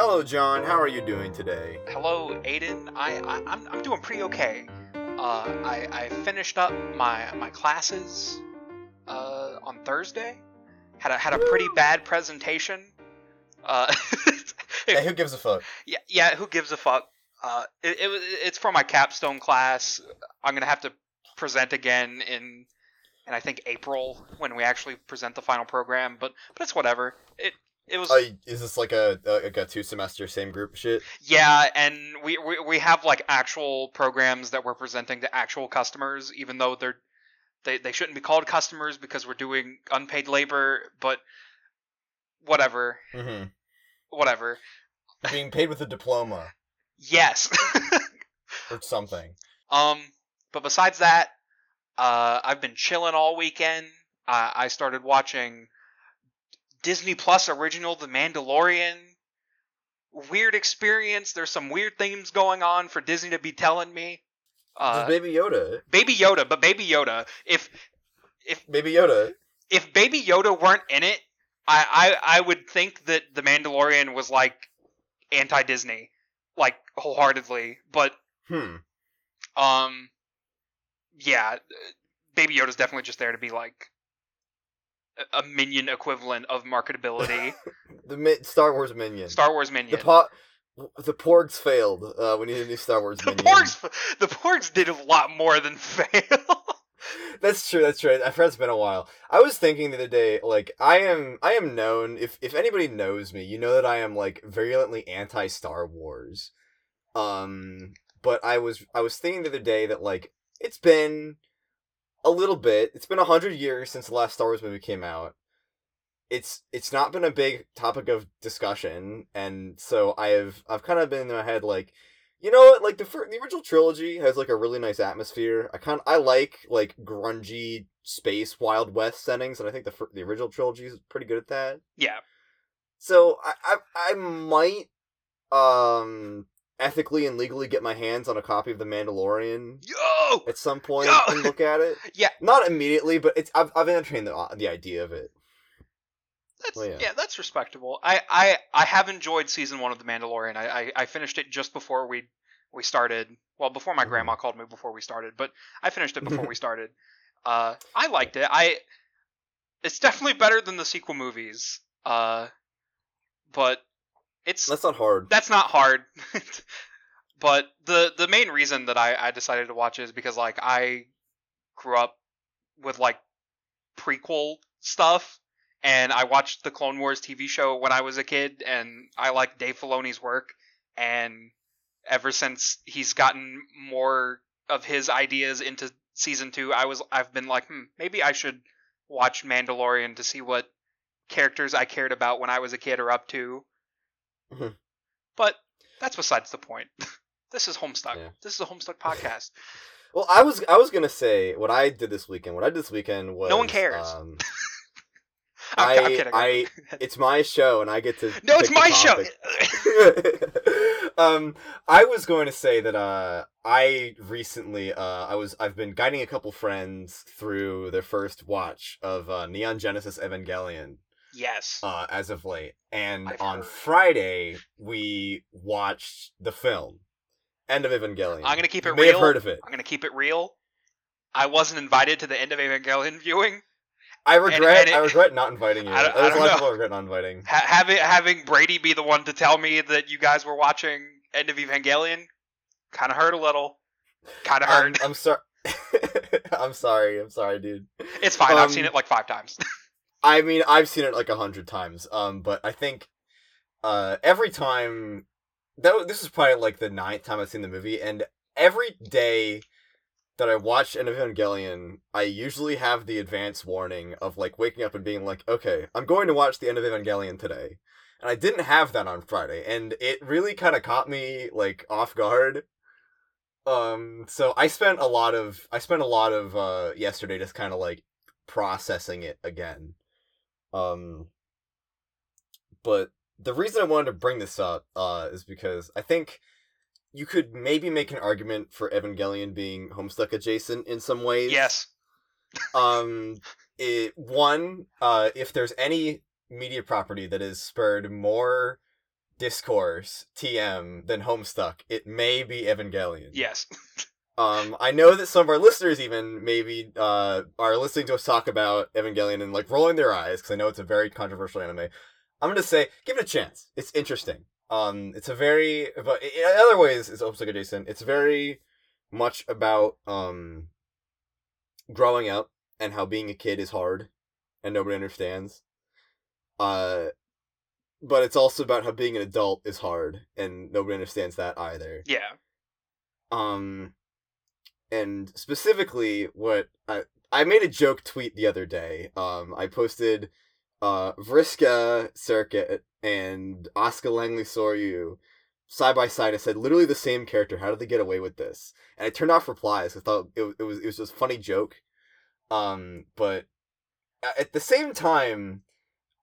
Hello, John. How are you doing today? Hello, Aidan. I, I I'm I'm doing pretty okay. Uh, I I finished up my my classes uh, on Thursday. Had a had a pretty bad presentation. Uh, Hey, who gives a fuck? yeah, yeah. Who gives a fuck? Uh, it, it was it's for my capstone class. I'm gonna have to present again in, in I think April when we actually present the final program. But but it's whatever. It it was Uh, is this like a like a two semester same group shit? Yeah, and we, we we have like actual programs that we're presenting to actual customers, even though they're they, they shouldn't be called customers because we're doing unpaid labor, but whatever. Mm-hmm. Whatever. Being paid with a diploma Yes. or something. um but besides that, uh I've been chilling all weekend. I I started watching Disney Plus original The Mandalorian. Weird experience. There's some weird themes going on for Disney to be telling me. Uh, Baby Yoda. Baby Yoda, but Baby Yoda, if if Baby Yoda. if Baby Yoda weren't in it, I I, I would think that the Mandalorian was like anti Disney, like wholeheartedly. But Hmm. um, yeah, Baby Yoda's definitely just there to be like a- minion equivalent of marketability. The mi- Star Wars minion. Star Wars minion. The po- The Porgs failed. Uh, we need a new Star Wars the minion. Porgs, the Porgs did a lot more than fail. That's true. That's true. I forgot it's been a while. I was thinking the other day, like I am, I am known. If if anybody knows me, you know that I am like virulently anti Star Wars. Um, but I was I was thinking the other day that like it's been a little bit. It's been a hundred years since the last Star Wars movie came out. It's it's not been a big topic of discussion, and so I have I've kind of been in my head like, you know what? Like the fir- the original trilogy has like a really nice atmosphere. I kind I like like grungy space Wild West settings, and I think the the original trilogy is pretty good at that. yeah, So I I, I might um ethically and legally get my hands on a copy of The Mandalorian yo, at some point Yo! and look at it. Yeah. not immediately, but it's I've I've entertained the the idea of it. That's Well, yeah. yeah. that's respectable. I, I I have enjoyed season one of The Mandalorian. I, I, I finished it just before we we started. Well, before my grandma called me before we started, but I finished it before we started. Uh, I liked it. I it's definitely better than the sequel movies. Uh, but it's That's not hard. that's not hard. but the the main reason that I, I decided to watch it is because like I grew up with like prequel stuff and I watched the Clone Wars TV show when I was a kid and I like Dave Filoni's work and ever since he's gotten more of his ideas into season 2 I was I've been like hmm maybe I should watch Mandalorian to see what characters I cared about when I was a kid are up to Mhm. but that's besides the point. this is Homestuck. Yeah. This is a Homestuck podcast. Well, I was I was gonna say what I did this weekend. What I did this weekend was No one cares. Um, I'm, I'm kidding. I- it's my show, and I get to. no, it's my show. um, I was going to say that uh, I recently uh, I was I've been guiding a couple friends through their first watch of uh, Neon Genesis Evangelion yes. uh, as of late, and I've on heard. Friday we watched the film End of Evangelion. I'm gonna keep it you may real. have heard of it. I'm gonna keep it real. I wasn't invited to the end of Evangelion viewing. I regret. and it- I regret not inviting you. I don't- There's a don't of know. I regret not inviting. Ha- having having Brady be the one to tell me that you guys were watching End of Evangelion kind of hurt a little. Kind of I'm, hurt. I'm sorry. I'm sorry. I'm sorry, dude. it's fine. I've um, seen it like five times. I mean, I've seen it like a hundred times. Um, but I think, uh, every time, though, this is probably like the ninth time I've seen the movie, and every day that I watch of Evangelion, I usually have the advance warning of like waking up and being like, okay, I'm going to watch the End of Evangelion today. And I didn't have that on Friday, and it really kind of caught me like off guard. Um, so I spent a lot of I spent a lot of uh yesterday just kind of like processing it again. Um, but the reason I wanted to bring this up uh, is because I think you could maybe make an argument for Evangelion being Homestuck adjacent in some ways. yes. Um, it, one, uh, if there's any media property that has spurred more discourse TM than Homestuck, it may be Evangelion. Yes. Um, I know that some of our listeners even maybe uh are listening to us talk about Evangelion and like rolling their eyes because I know it's a very controversial anime. I'm gonna say give it a chance. It's interesting. Um, it's a very but in other ways it's Homestuck adjacent. It's very much about um growing up and how being a kid is hard and nobody understands. Uh, but it's also about how being an adult is hard and nobody understands that either. Yeah. Um, and specifically, what I I made a joke tweet the other day. Um, I posted uh Vriska Serket and Asuka Langley Soryu side by side. I said literally the same character. How did they get away with this? And I turned off replies. I thought it, it was it was just a funny joke. Um, but at the same time,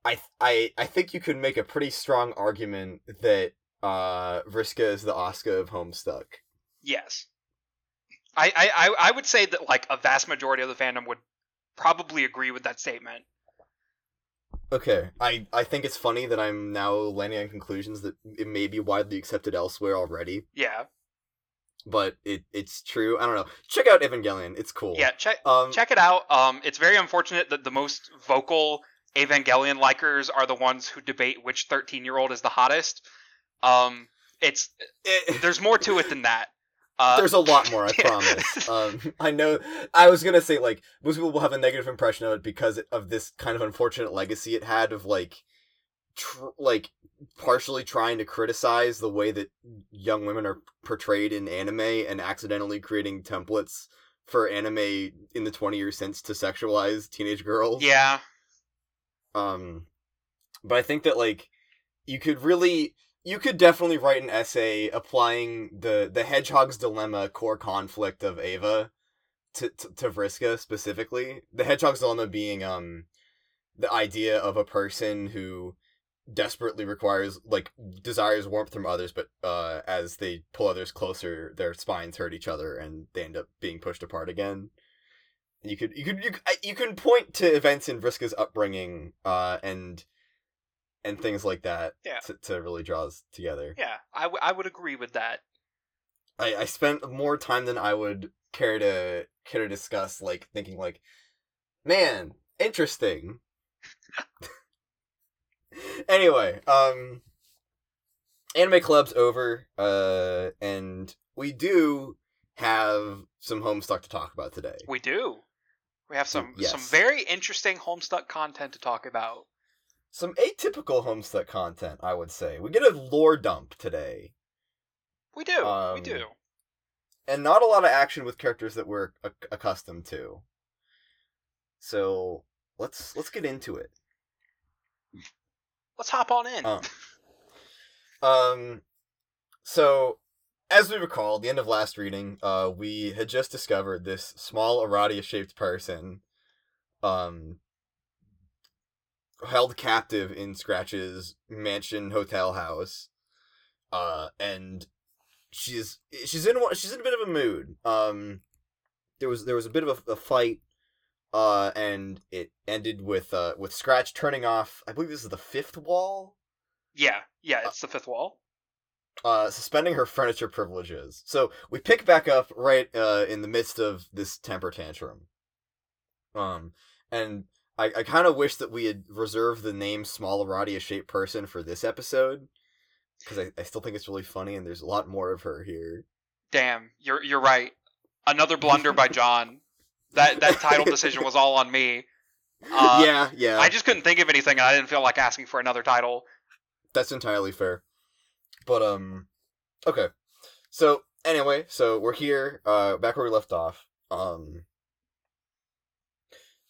I I I think you could make a pretty strong argument that uh Vriska is the Oscar of Homestuck. Yes. I, I, I- would say that like a vast majority of the fandom would probably agree with that statement. Okay, I I think it's funny that I'm now landing on conclusions that it may be widely accepted elsewhere already, Yeah. but it it's true. I don't know. Check out Evangelion. It's cool. Yeah, check Um. check it out. Um it's very unfortunate that the most vocal Evangelion likers are the ones who debate which 13-year-old is the hottest. Um it's it- there's more to it than that. Uh, there's a lot more. I promise. Um. I know. I was gonna say like most people will have a negative impression of it because of this kind of unfortunate legacy it had of like, tr- like partially trying to criticize the way that young women are portrayed in anime and accidentally creating templates for anime in the 20 years since to sexualize teenage girls. yeah. Um, but I think that like you could really, you could definitely write an essay applying the the hedgehog's dilemma core conflict of Eva to to, to Vriska specifically. The hedgehog's dilemma being um the idea of a person who desperately requires like desires warmth from others but uh as they pull others closer their spines hurt each other and they end up being pushed apart again you could you could you, you can point to events in Vriska's upbringing uh and and things like that Yeah. to, to really draw us together Yeah. I, w- I would agree with that. I, I spent more time than I would care to care to discuss like thinking like man interesting anyway um anime club's over uh and we do have some homestuck to talk about today We do. We have some Yes. some very interesting Homestuck content to talk about. Some atypical homestuck content i would say we get a lore dump today We do. we Um, do. and not a lot of action with characters that we're ac- accustomed to. So let's let's get into it. Let's hop on in. Um, um, so as we recall, the end of last reading, uh, we had just discovered this small Aradia-shaped person, um, held captive in Scratch's mansion hotel house, uh, and she's she's in she's in a bit of a mood. Um, there was there was a bit of a, a fight, uh, and it ended with uh with Scratch turning off. I believe this is the fifth wall yeah. Yeah. It's the fifth wall. uh, suspending her furniture privileges. So we pick back up right uh, in the midst of this temper tantrum. Um, and I, I kind of wish that we had reserved the name Small Aradia shaped person for this episode because I, I still think it's really funny and there's a lot more of her here. Damn. You're you're right. Another blunder by John. That that title decision was all on me. Uh, yeah, yeah, I just couldn't think of anything, and I didn't feel like asking for another title. that's entirely fair. But um, okay. So anyway, so we're here, uh, back where we left off. Um,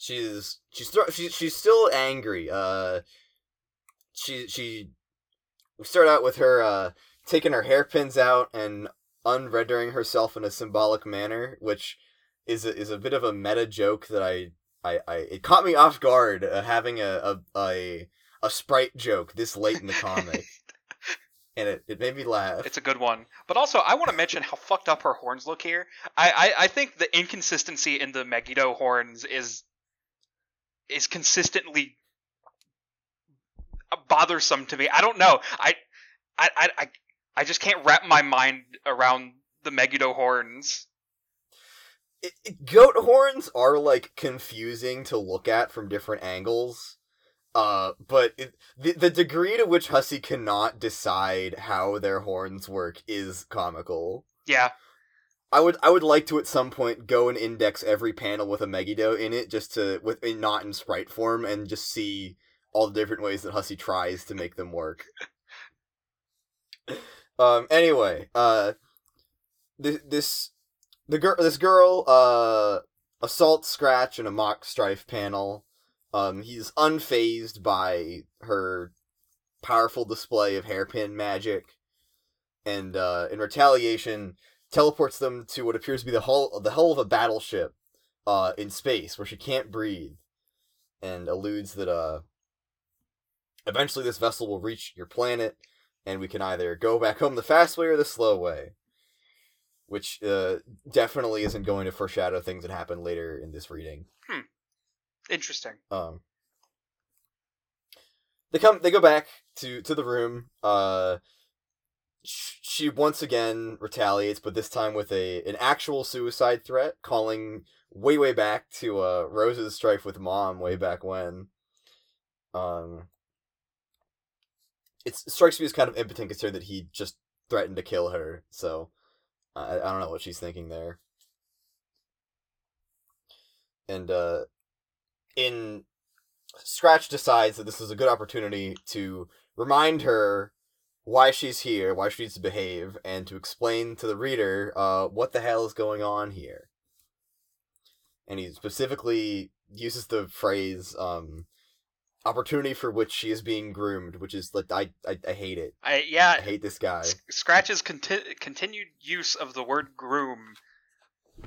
she's she's she's she's still angry. Uh, she she we start out with her uh taking her hairpins out and unrendering herself in a symbolic manner, which is a, is a bit of a meta joke that I I, I it caught me off guard uh, having a, a a a sprite joke this late in the comic, and it, it made me laugh. It's a good one. But also, I want to mention how fucked up her horns look here. I, I, I think the inconsistency in the Megido horns is is consistently bothersome to me. I don't know. I I I I, I just can't wrap my mind around the Megido horns. It, it- goat horns are like confusing to look at from different angles. Uh, but it, the the degree to which Hussie cannot decide how their horns work is comical. Yeah, I would I would like to at some point go and index every panel with a Megido in it just to with in not in sprite form and just see all the different ways that Hussie tries to make them work. um anyway, uh this this the girl this girl uh assaults Scratch and a mock strife panel. Um he's unfazed by her powerful display of hairpin magic and uh in retaliation teleports them to what appears to be the hull the hull of a battleship uh in space where she can't breathe and alludes that uh eventually this vessel will reach your planet and we can either go back home the fast way or the slow way which uh definitely isn't going to foreshadow things that happen later in this reading interesting. um they come they go back to to the room uh she once again retaliates but this time with a an actual suicide threat calling way way back to uh rose's strife with mom way back when. Um it strikes me as kind of impotent considering that he just threatened to kill her so i, I don't know what she's thinking there. And uh in Scratch decides that this is a good opportunity to remind her why she's here, why she needs to behave, and to explain to the reader uh, what the hell is going on here. And he specifically uses the phrase um, "opportunity for which she is being groomed," which is like I I, I hate it. I I yeah, hate this guy. S- Scratch's conti- continued use of the word groom,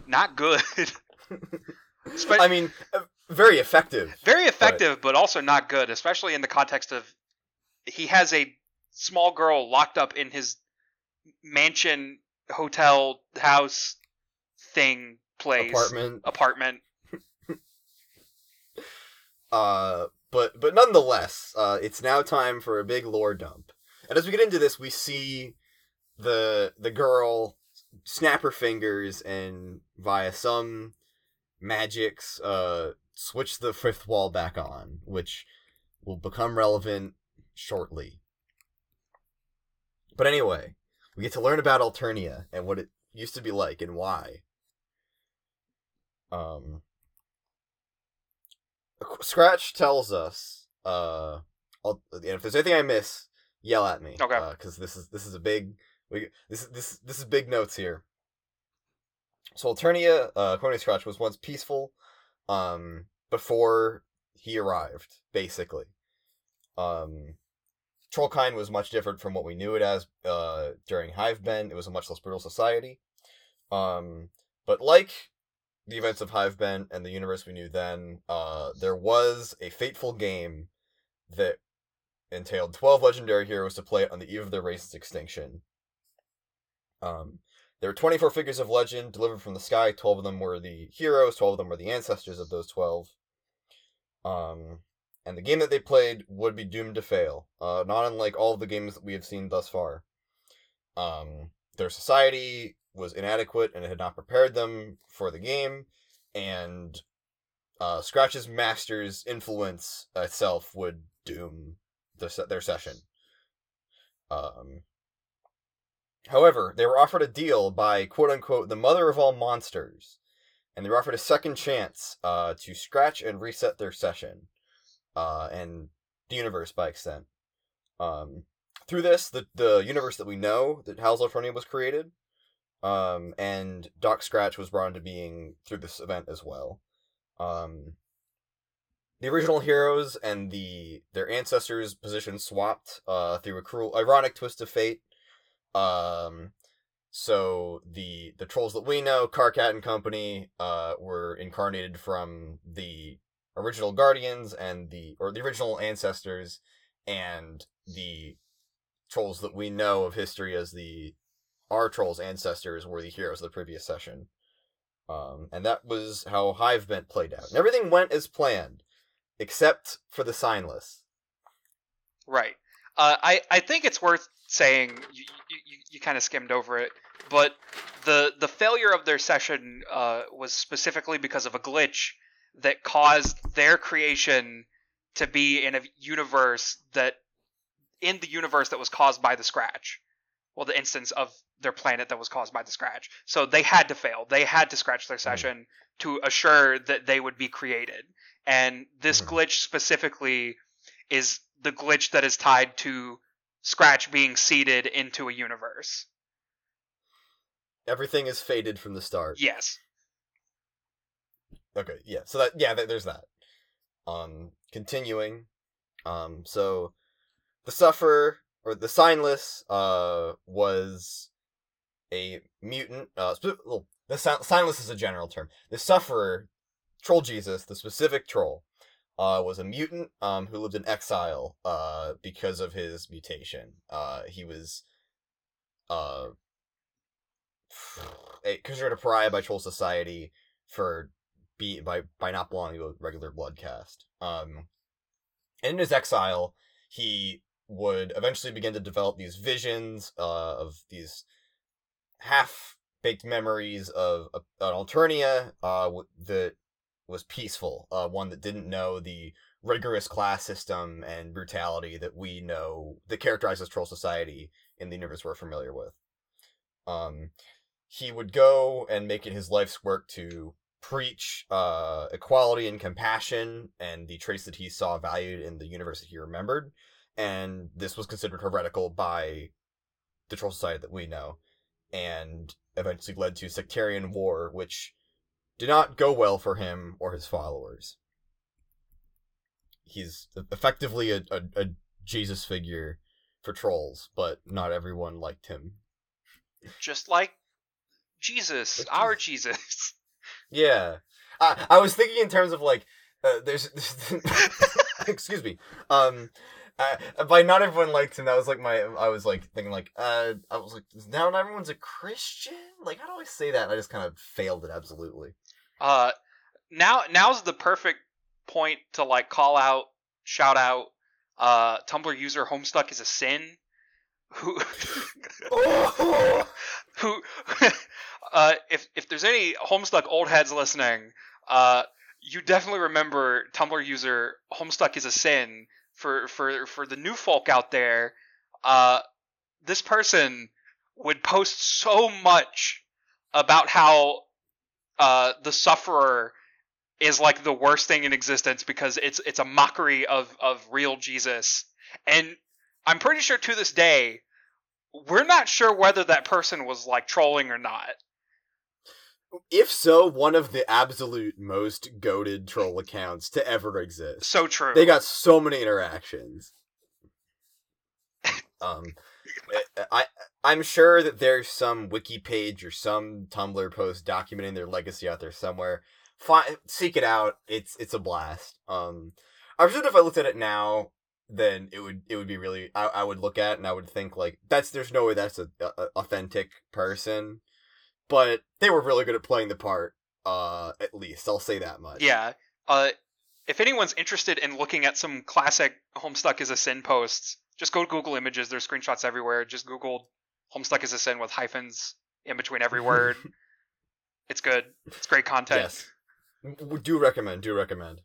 not good. Spe- I mean, uh, very effective. very effective, but also not good, especially in the context of he has a small girl locked up in his mansion, hotel, house thing, place, Apartment. apartment. Uh, but but nonetheless, uh, it's now time for a big lore dump. And as we get into this, we see the the girl snap her fingers and via some magics, uh, switch the fifth wall back on, which will become relevant shortly. But anyway, we get to learn about Alternia and what it used to be like and why. Um, Scratch tells us, uh, I'll, if there's anything I miss, yell at me. Okay. Because this is this is a big, we this is this this is big notes here. So Alternia, uh, according to Scratch, was once peaceful, um, before he arrived, basically. Um, Trollkind was much different from what we knew it as, uh, during Hivebent. It was a much less brutal society. Um, but like the events of Hivebent and the universe we knew then, uh, there was a fateful game that entailed 12 legendary heroes to play on the eve of their race's extinction. Um, there were 24 figures of legend delivered from the sky. 12 of them were the heroes, 12 of them were the ancestors of those 12. Um, and the game that they played would be doomed to fail, uh, not unlike all of the games that we have seen thus far. Um, their society was inadequate and it had not prepared them for the game, and uh, Scratch's master's influence itself would doom the, their session. Um, however, they were offered a deal by quote unquote the mother of all monsters, and they were offered a second chance uh, to scratch and reset their session, uh, and the universe by extent. Um, through this, the the universe that we know that Howl's Alternia was created, um, and Doc Scratch was brought into being through this event as well. Um, the original heroes and the their ancestors' positions swapped uh, through a cruel, ironic twist of fate. Um, so the the trolls that we know, Karkat and company, uh, were incarnated from the original guardians and the or the original ancestors, and the trolls that we know of history as the our trolls' ancestors were the heroes of the previous session. Um, and that was how Hivebent played out. And everything went as planned, except for the signless. Right. Uh, I I think it's worth saying you you, you kind of skimmed over it, but the the failure of their session uh, was specifically because of a glitch that caused their creation to be in a universe that in the universe that was caused by the scratch. Well the instance of their planet that was caused by the scratch. So they had to fail. They had to scratch their session to assure that they would be created. And this glitch specifically is the glitch that is tied to scratch being seeded into a universe. Everything is faded from the start. yes Okay, yeah. So that yeah, there's that. Um, continuing. Um, so the sufferer or the signless uh was a mutant. Uh, spe- well, the si- signless is a general term. The sufferer, troll Jesus, the specific troll, uh, was a mutant um who lived in exile uh because of his mutation. Uh, he was uh a considered a pariah by troll society for be by by not belonging to a regular blood cast. Um, in his exile, he would eventually begin to develop these visions uh, of these half baked memories of a, an Alternia uh, w- that was peaceful, uh, one that didn't know the rigorous class system and brutality that we know that characterizes troll society in the universe we're familiar with. Um, he would go and make it his life's work to preach uh, equality and compassion and the traits that he saw valued in the universe that he remembered. And this was considered heretical by the troll society that we know, and eventually led to sectarian war, which did not go well for him or his followers. He's effectively a, a, a Jesus figure for trolls, but not everyone liked him. just like jesus our Jesus. Yeah, I I was thinking in terms of like uh, there's excuse me um. By not everyone liked him. That was like my. I was like thinking like. Uh, I was like, now not everyone's a Christian. Like, how do I say that? I just kind of failed it absolutely. Uh, now now's the perfect point to like call out, shout out, uh, Tumblr user Homestuck is a sin, who, Oh! who, uh, if if there's any Homestuck old heads listening, uh, you definitely remember Tumblr user Homestuck is a sin. For for for the new folk out there, uh, this person would post so much about how uh, the sufferer is like the worst thing in existence because it's it's a mockery of of real Jesus. And I'm pretty sure to this day we're not sure whether that person was like trolling or not. If so, one of the absolute most goaded troll accounts to ever exist. So true. They got so many interactions. Um, I, I I'm sure that there's some wiki page or some Tumblr post documenting their legacy out there somewhere. Find, seek it out. It's it's a blast. Um, I'm sure if I looked at it now, then it would it would be really I, I would look at it and I would think like that's there's no way that's a, a authentic person, but they were really good at playing the part. Uh, at least I'll say that much. Yeah. Uh, if anyone's interested in looking at some classic Homestuck is a Sin posts, just go to Google Images. There's screenshots everywhere. Just Google Homestuck is a Sin with hyphens in between every word. it's good. It's great content. Yes. Do recommend, do recommend.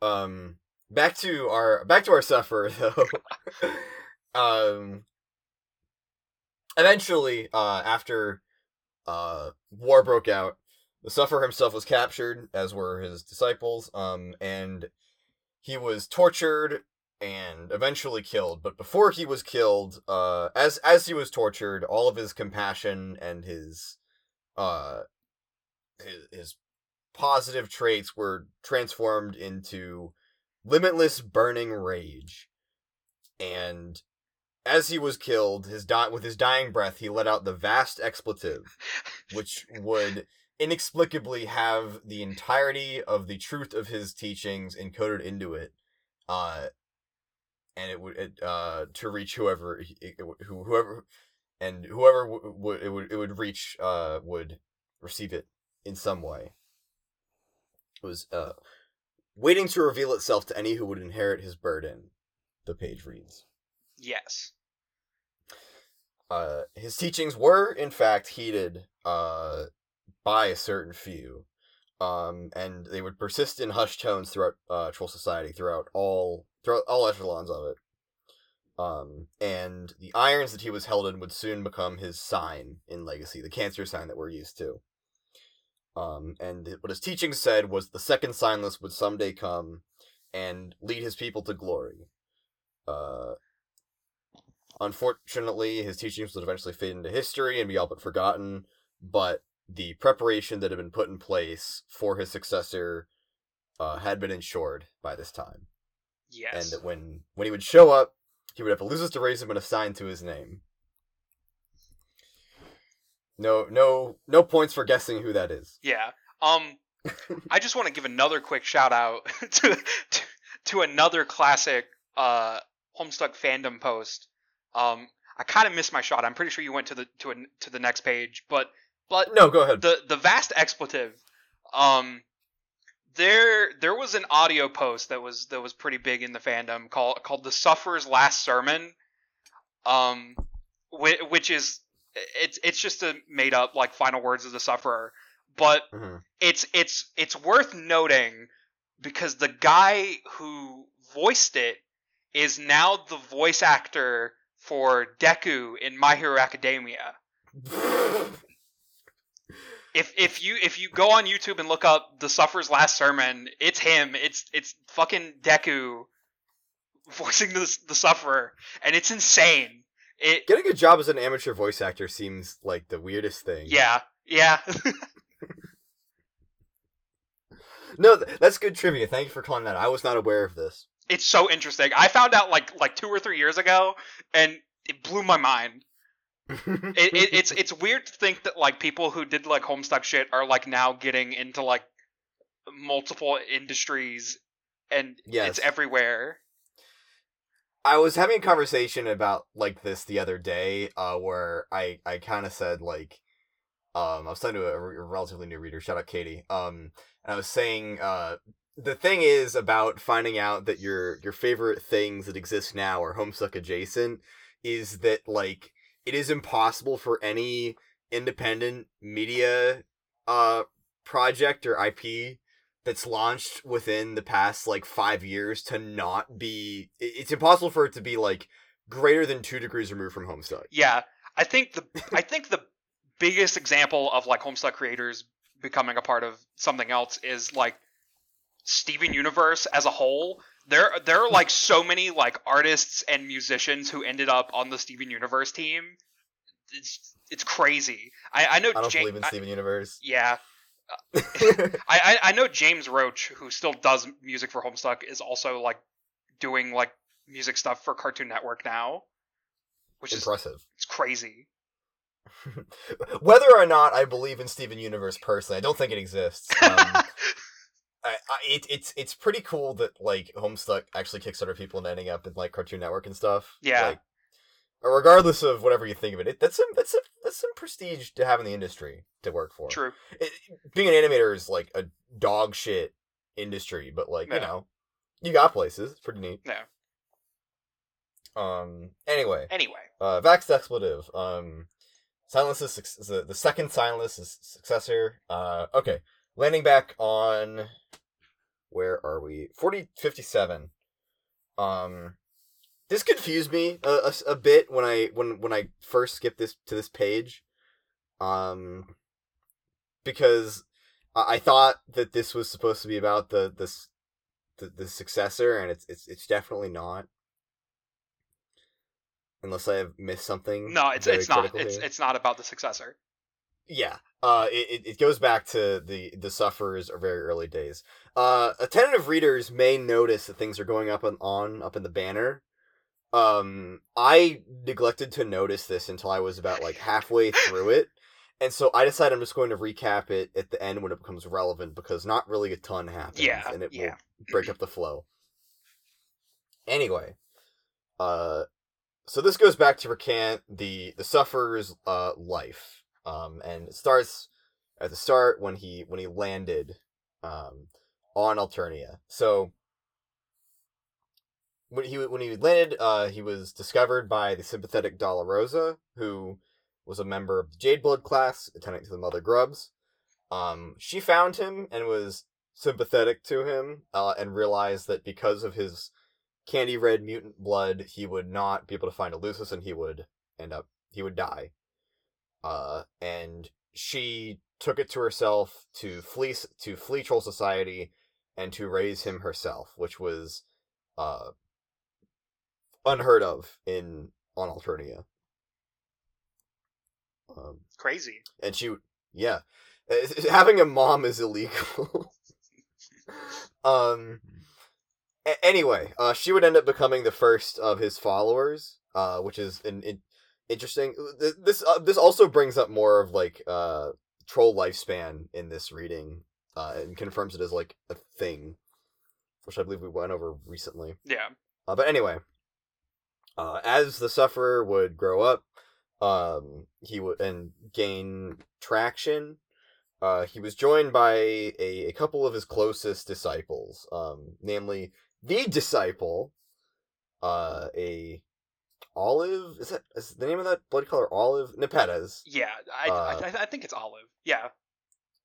Um back to our back to our sufferer though. um eventually uh after uh war broke out, the sufferer himself was captured as were his disciples um and he was tortured and eventually killed but before he was killed uh as as he was tortured all of his compassion and his uh his, his positive traits were transformed into limitless burning rage. And as he was killed, his di- with his dying breath, he let out the vast expletive, which would inexplicably have the entirety of the truth of his teachings encoded into it. Uh, and it would it, uh to reach whoever it, it, who whoever and whoever w- would it would it would reach uh would receive it in some way. It was uh waiting to reveal itself to any who would inherit his burden. The page reads. Yes. Uh, his teachings were, in fact, heeded uh, by a certain few, um, and they would persist in hushed tones throughout uh, troll society, throughout all throughout all echelons of it. Um, and the irons that he was held in would soon become his sign in Legacy, the cancer sign that we're used to. Um, and what his teaching said was the second signless would someday come and lead his people to glory. Uh, unfortunately, his teachings would eventually fade into history and be all but forgotten, but the preparation that had been put in place for his successor uh, had been ensured by this time. Yes. And that when, when he would show up, he would have Eluzis to raise him and assigned to his name. No, no, no points for guessing who that is. Yeah. Um, I just want to give another quick shout out to, to to another classic uh Homestuck fandom post. Um, I kind of missed my shot. I'm pretty sure you went to the to a, to the next page, but but No, go ahead. the the vast expletive. Um, there there was an audio post that was that was pretty big in the fandom called called the Sufferer's Last Sermon. Um, which, which is it's it's just a made up like final words of the Sufferer, but Mhm. it's it's it's worth noting because the guy who voiced it is now the voice actor for Deku in My Hero Academia. If if you if you go on YouTube and look up the Sufferer's Last Sermon, it's him. It's it's fucking Deku voicing the the Sufferer, and it's insane. It Getting a job as an amateur voice actor seems like the weirdest thing. yeah yeah No, that's good trivia. Thank you for calling that. I was not aware of this. it's so interesting. I found out like like two or three years ago, and it blew my mind. It, it, it's it's weird to think that like people who did like Homestuck shit are like now getting into like multiple industries, and Yes. it's everywhere. I was having a conversation about like this the other day, uh, where I I kind of said like, um, I was talking to a, a relatively new reader. Shout out Katie. Um, and I was saying, uh, the thing is about finding out that your your favorite things that exist now are Homestuck adjacent is that like it is impossible for any independent media uh project or IP that's launched within the past like five years to not be it's impossible for it to be like greater than two degrees removed from Homestuck. Yeah, I think the I think the biggest example of like Homestuck creators becoming a part of something else is like Steven Universe as a whole. There there are like so many like artists and musicians who ended up on the Steven Universe team. It's it's crazy. I I know I don't believe in I- Steven Universe. yeah. I, I I know James Roach, who still does music for Homestuck, is also like doing like music stuff for Cartoon Network now, which is Impressive. it's crazy. Whether or not I believe in Steven Universe personally, I don't think it exists. Um, I, I, it, it's it's pretty cool that like Homestuck actually Kickstarter people and ending up in like Cartoon Network and stuff. Yeah. Like, regardless of whatever you think of it, it that's some that's some that's some prestige to have in the industry to work for. True. It, being an animator is like a dog shit industry, but like Yeah. you know, you got places. It's pretty neat. Yeah. Um. Anyway, Anyway, uh, Vax expletive. Um, Signless is suc- the the second Signless is successor. Uh, okay, landing back on where are we? Forty fifty seven. Um, this confused me a, a, a bit when I when when I first skipped this to this page. Um, because I, I thought that this was supposed to be about the this the, the successor, and it's it's it's definitely not. Unless I have missed something. no, it's it's not. critical It's it's not about the successor. Yeah. Uh, it, it- it goes back to the the sufferers or very early days. Uh, attentive readers may notice that things are going up and on up in the banner. Um, I neglected to notice this until I was about like halfway through it, and so I decided I'm just going to recap it at the end when it becomes relevant because not really a ton happens, Yeah, and it yeah. will break up the flow. Anyway, uh, so this goes back to recant the the sufferer's uh life, um, and it starts at the start when he when he landed, um, on Alternia. So when he when he landed, uh, he was discovered by the sympathetic Dolorosa, who was a member of the Jade Blood class, attending to the Mother Grubs. Um, she found him and was sympathetic to him, uh, and realized that because of his candy red mutant blood, he would not be able to find Eleusis, and he would end up he would die. Uh, and she took it to herself to flee to flee Troll Society and to raise him herself, which was uh unheard of in on Alternia. Um, Crazy. and she, yeah, Uh, having a mom is illegal. um. a- anyway, uh, she would end up becoming the first of his followers, uh, which is an, in interesting. th- This uh, this also brings up more of like uh troll lifespan in this reading, uh, and confirms it as like a thing, which I believe we went over recently. Yeah. Uh, but anyway, uh, as the sufferer would grow up, um, he would and gain traction. Uh, he was joined by a, a couple of his closest disciples, um, namely the disciple, uh, a olive. Is that is the name of that blood color? Olive Nepetas. Yeah. I, Uh, I I think it's olive. Yeah.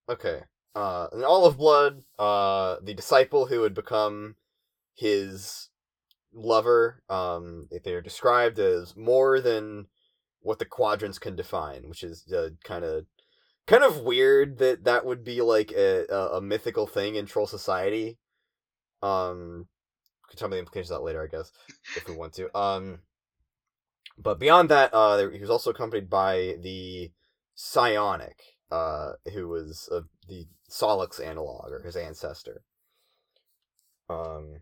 Okay. Uh, an olive blood. Uh, the disciple who would become his lover. Um, they are described as more than what the quadrants can define, which is uh, kind of kind of weird that that would be like a, a, a mythical thing in troll society. Um, can tell me the implications of that later, I guess, if we want to. Um, but beyond that, uh, he was also accompanied by the psionic, uh, who was uh, the Sollux analog or his ancestor. Um,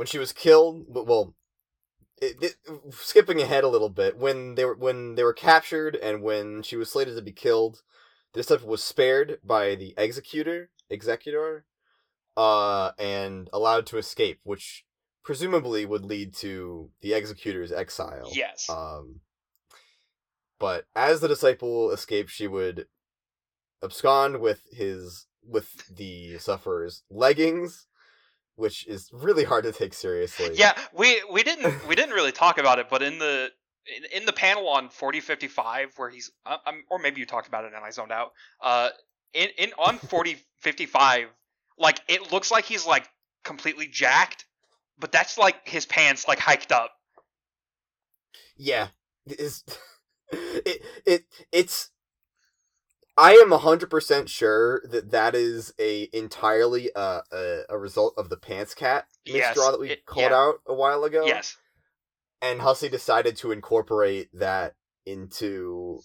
when she was killed, well, it, it, skipping ahead a little bit, when they were when they were captured and when she was slated to be killed, this stuff was spared by the executor, executor, uh, and allowed to escape, which presumably would lead to the executor's exile. Yes. Um, but as the disciple escaped, she would abscond with his with the sufferer's leggings, which is really hard to take seriously. yeah. We we didn't we didn't really talk about it, but in the in, in the panel on forty fifty five where he's uh, um, or maybe you talked about it and I zoned out. Uh, in in on forty fifty five, like it looks like he's like completely jacked, but that's like his pants like hiked up. yeah. Is it it it's. I am hundred percent sure that that is a entirely uh, a a result of the pants cat Yes, misdraw that we it- called yeah. out a while ago. Yes. and Hussie decided to incorporate that into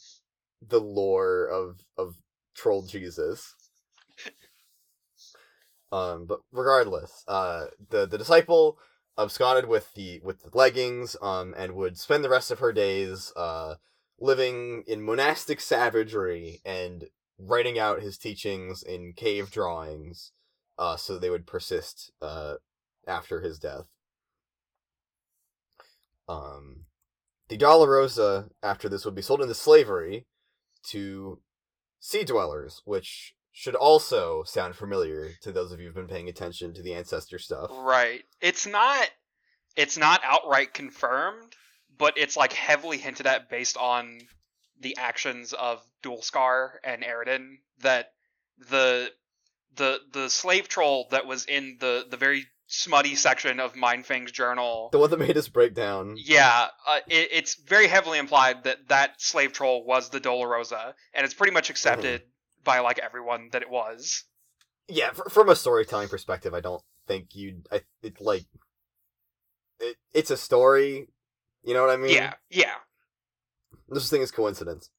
the lore of of Troll Jesus. Um, but regardless, uh, the the disciple absconded with the with the leggings, um, and would spend the rest of her days, uh, living in monastic savagery and writing out his teachings in cave drawings, uh, so they would persist, uh, after his death. Um, the Dolorosa, after this, would be sold into slavery to sea dwellers, which should also sound familiar to those of you who've been paying attention to the ancestor stuff. Right. It's not it's not outright confirmed, but it's like heavily hinted at based on the actions of Dualscar and Eridan that the the the slave troll that was in the the very smutty section of Mindfang's journal. The one that made us break down. Yeah, uh, it, it's very heavily implied that that slave troll was the Dolorosa, and it's pretty much accepted by like everyone that it was. Yeah, fr- from a storytelling perspective, I don't think you'd. I, it like. It, it's a story. You know what I mean? Yeah, yeah. This thing is coincidence.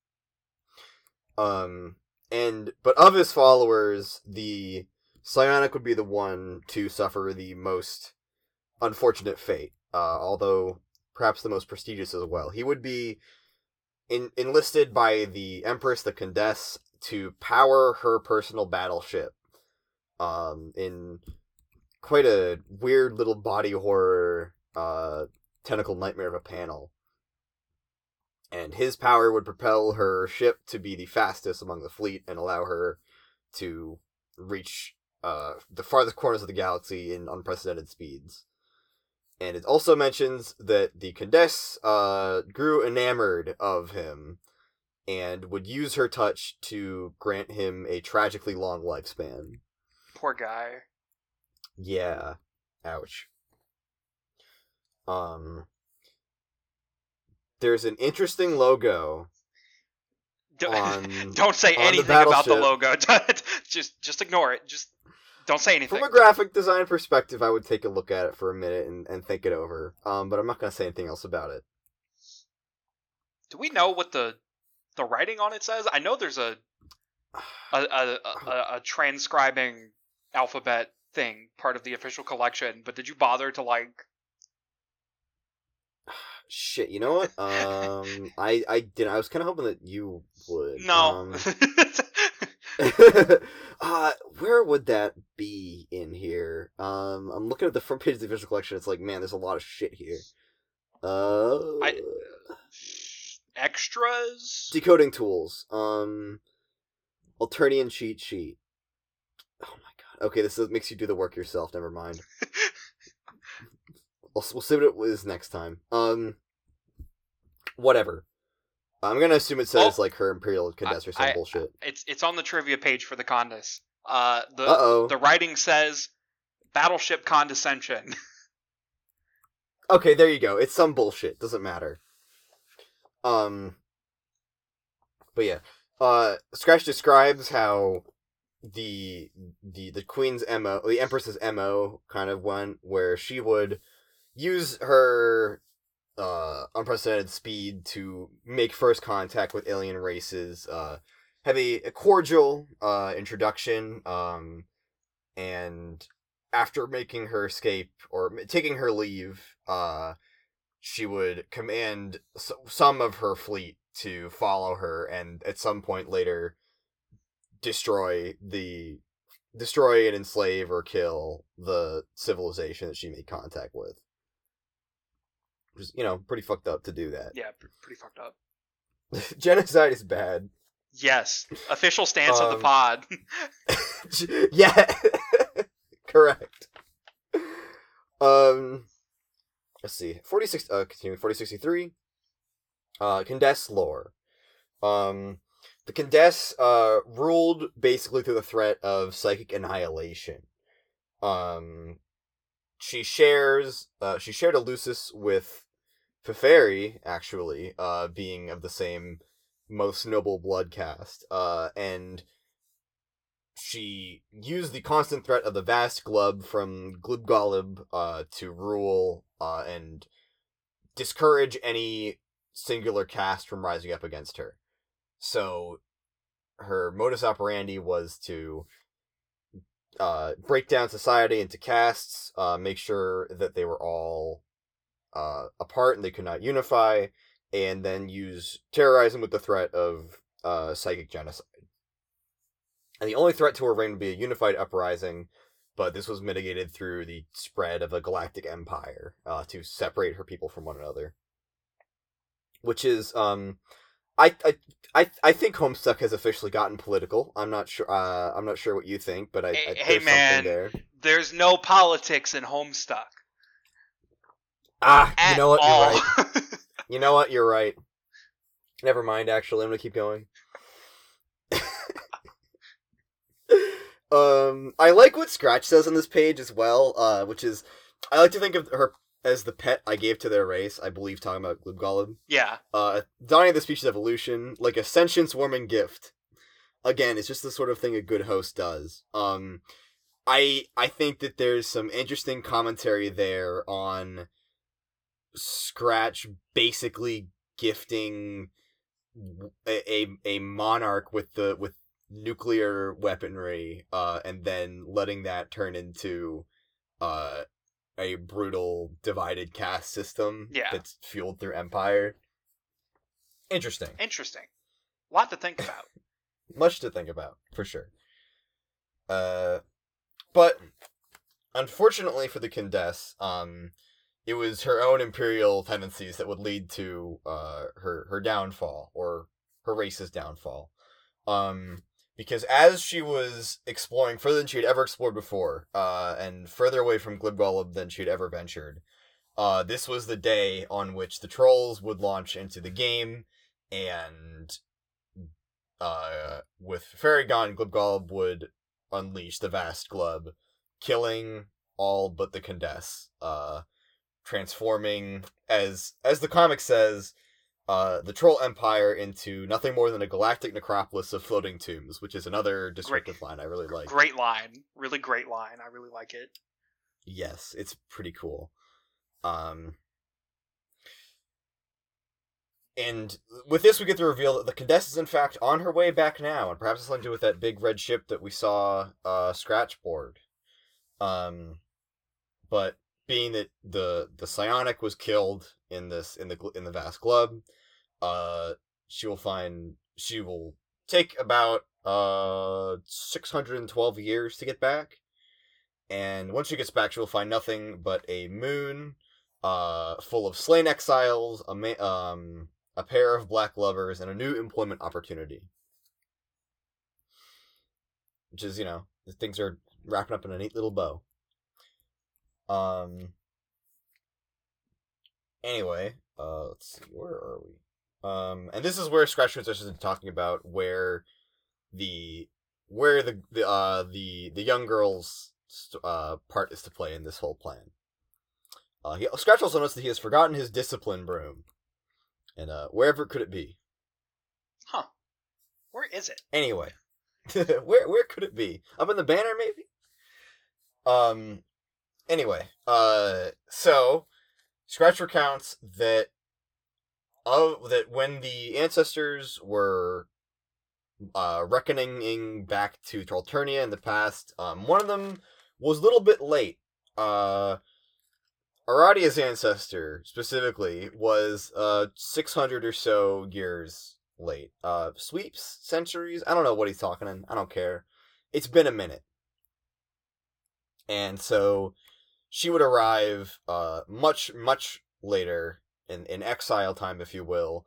Um, and but of his followers, the Psionic would be the one to suffer the most unfortunate fate. Uh, although perhaps the most prestigious as well. He would be in, enlisted by the Empress, the Condesce, to power her personal battleship. Um, in quite a weird little body horror, uh, tentacle nightmare of a panel and his power would propel her ship to be the fastest among the fleet and allow her to reach uh, the farthest corners of the galaxy in unprecedented speeds. And it also mentions that the Condesce uh, grew enamored of him and would use her touch to grant him a tragically long lifespan. Poor guy. Yeah. Ouch. Um there's an interesting logo Don't, on don't say on the anything about the logo. just just ignore it. Just don't say anything. From a graphic design perspective, I would take a look at it for a minute and, and think it over. Um, but I'm not gonna say anything else about it. Do we know what the the writing on it says? I know there's a a a, a, a transcribing alphabet thing part of the official collection, but did you bother to like? Shit, you know what? Um, I I didn't. I was kind of hoping that you would. No. Um, uh, where would that be in here? Um, I'm looking at the front page of the official collection. It's like, man, there's a lot of shit here. Uh, I- Extras. decoding tools. Um, Alternian cheat sheet. Oh my god. Okay, this makes you do the work yourself. Never mind. we'll, we'll see what it is next time. Um, whatever. I'm gonna assume it says Oh. like her imperial condenser some I- bullshit. It's it's on the trivia page for the Condesce. Uh, the Uh oh. the writing says battleship condescension. Okay, there you go. It's some bullshit. Doesn't matter. Um. But yeah, uh, Scratch describes how the the the queen's mo, the empress's mo, kind of went where she would use her uh unprecedented speed to make first contact with alien races. Uh, have a, a cordial uh introduction. Um, and after making her escape or taking her leave, uh, she would command s- some of her fleet to follow her, and at some point later, destroy the destroy and enslave or kill the civilization that she made contact with. You know, pretty fucked up to do that. yeah, pretty fucked up. Genocide is bad. Yes, official stance of the Um, pod. yeah, correct. Um, let's see, forty six. Uh, continuing forty sixty three. Uh, Condesce lore. Um, the Condesce uh ruled basically through the threat of psychic annihilation. Um, she shares. Uh, she shared a lusus with Feferi, actually. Uh, being of the same most noble blood caste. Uh, and she used the constant threat of the vast glub from Gl'bgolyb uh, to rule uh, and discourage any singular caste from rising up against her. So her modus operandi was to uh, break down society into castes, uh, make sure that they were all uh, apart and they could not unify, and then use terrorizing with the threat of uh, psychic genocide. And the only threat to her reign would be a unified uprising, but this was mitigated through the spread of a galactic empire uh, to separate her people from one another. Which is, um, I, I, I, I think Homestuck has officially gotten political. I'm not sure. Uh, I'm not sure what you think, but I, Hey- I hey, man. there. There's no politics in Homestuck. Ah, you know what? all. You're right. You know what? You're right. Never mind. Actually, I'm gonna keep going. um, I like what Scratch says on this page as well. Uh, which is, I like to think of her as the pet I gave to their race. I believe talking about Gl'bgolyb. yeah, Uh, dawning of the species evolution, like a sentience warming gift. Again, it's just the sort of thing a good host does. Um, I I think that there's some interesting commentary there on Scratch basically gifting a a, a monarch with the with nuclear weaponry, uh, and then letting that turn into uh a brutal divided caste system Yeah. that's fueled through empire. Interesting. interesting. lot to think about. Much to think about, for sure. Uh but unfortunately for the Condesce, um it was her own imperial tendencies that would lead to uh her her downfall or her race's downfall. Um because as she was exploring further than she had ever explored before, uh, and further away from Gl'bgolyb than she had ever ventured, uh, this was the day on which the trolls would launch into the game, and uh, with Feferi gone, Gl'bgolyb would unleash the vast glub, killing all but the Condesce, uh, transforming as as the comic says, uh, the Troll Empire into nothing more than a galactic necropolis of floating tombs, which is another descriptive line I really like. Great line, really great line. I really like it. Yes, it's pretty cool. Um, and with this, we get the reveal that the Condesce is in fact on her way back now, and perhaps it's something to do with that big red ship that we saw uh, scratch board. Um, but being that the the psionic was killed in this in the in the vast glub uh, she will find she will take about uh 612 years to get back, and once she gets back, she will find nothing but a moon, uh, full of slain exiles, a ma- um a pair of black lovers, and a new employment opportunity. Which is, you know, things are wrapping up in a neat little bow. Um. Anyway, uh, let's see, where are we? Um, and this is where Scratch Transitions is talking about where the where the the uh the the young girl's uh part is to play in this whole plan. Uh, he, Scratch also notes that he has forgotten his discipline broom, and uh, wherever could it be? Huh? Where is it? Anyway, where where could it be? Up in the banner, maybe. Um. Anyway, uh, so Scratch recounts that of that when the ancestors were uh reckoning back to Trollturnia in the past, um, one of them was a little bit late. Uh, Aradia's ancestor specifically was uh 600 or so years late. Uh, sweeps centuries. I don't know what he's talking in. I don't care. It's been a minute, and so she would arrive uh much much later in in exile time, if you will,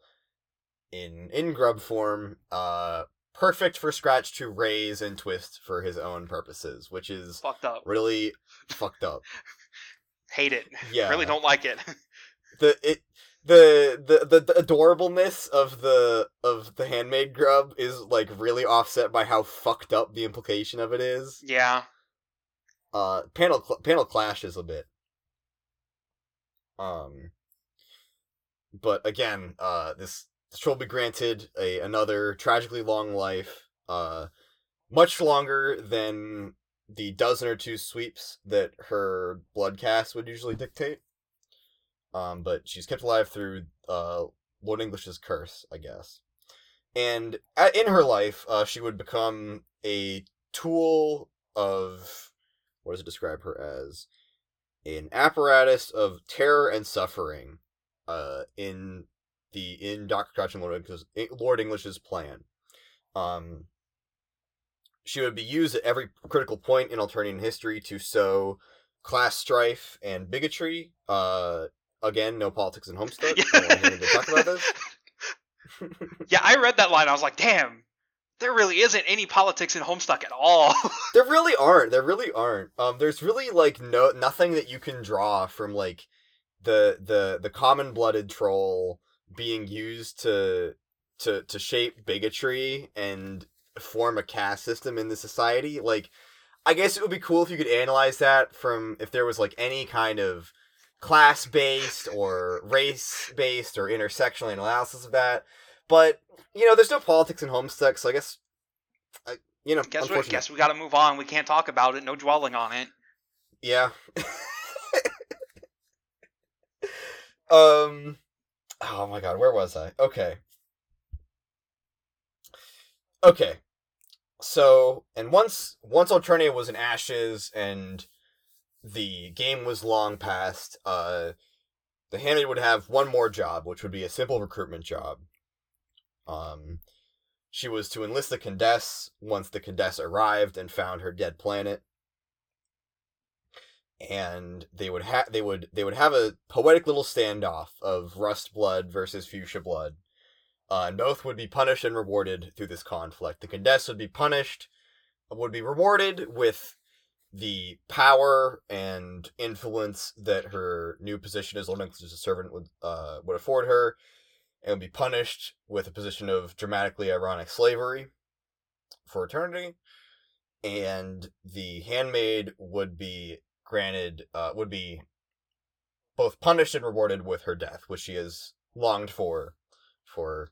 in in grub form. Uh, perfect for Scratch to raise and twist for his own purposes, which is Fucked up. really fucked up. Hate it. Yeah, Really don't like it. the it the, the the the adorableness of the of the handmade grub is like really offset by how fucked up the implication of it is. yeah. Uh, panel cl- panel clashes a bit. Um, but again, uh, this this will be granted a another tragically long life. Uh, much longer than the dozen or two sweeps that her blood caste would usually dictate. Um, but she's kept alive through uh, Lord English's curse, I guess. And in her life, uh, she would become a tool of what does it describe her as? An apparatus of terror and suffering. Uh, in the in Doc Scratch and Lord English's, Lord English's plan. Um, she would be used at every critical point in Alternian history to sow class strife and bigotry. Uh, again, no politics in Homestuck. Yeah. I yeah, I read that line. I was like, damn, there really isn't any politics in Homestuck at all. there really aren't. There really aren't. Um, there's really like no nothing that you can draw from like the the the common blooded troll being used to to to shape bigotry and form a caste system in the society. Like, I guess it would be cool if you could analyze that from if there was like any kind of class based or race based or intersectional analysis of that. But you know, there's no politics in Homestuck, so I guess. I, you know, guess we guess we got to move on. We can't talk about it. No dwelling on it. Yeah. um Oh my god, where was I? Okay. Okay. So, and once once Alternia was in ashes and the game was long past, uh the handmaid would have one more job, which would be a simple recruitment job. Um she was to enlist the Condesce once the Condesce arrived and found her dead planet and they would have they would they would have a poetic little standoff of rust blood versus fuchsia blood Uh, and both would be punished and rewarded through this conflict. The Condescend would be punished, would be rewarded with the power and influence that her new position as Lord English's servant would uh, would afford her, and would be punished with a position of dramatically ironic slavery for eternity. And the handmaid would be granted, uh, would be both punished and rewarded with her death, which she has longed for, for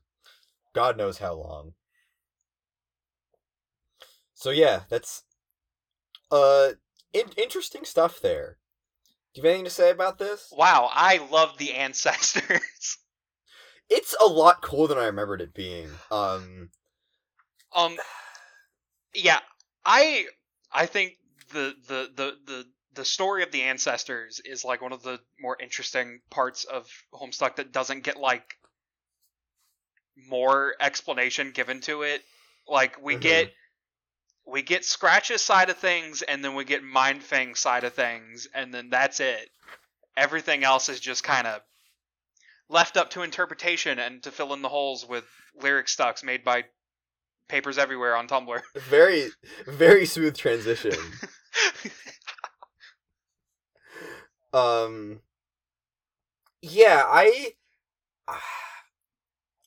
God knows how long. So yeah, that's uh in- interesting stuff there. Do you have anything to say about this? Wow, I love the ancestors. It's a lot cooler than I remembered it being. Um um yeah, I I think the the the the the story of the ancestors is like one of the more interesting parts of Homestuck that doesn't get like more explanation given to it. Like we Mhm. get we get Scratch's side of things and then we get Mindfang's side of things and then that's it. Everything else is just kind of left up to interpretation and to fill in the holes with lyric stucks made by papers everywhere on Tumblr. very very smooth transition. Um yeah, I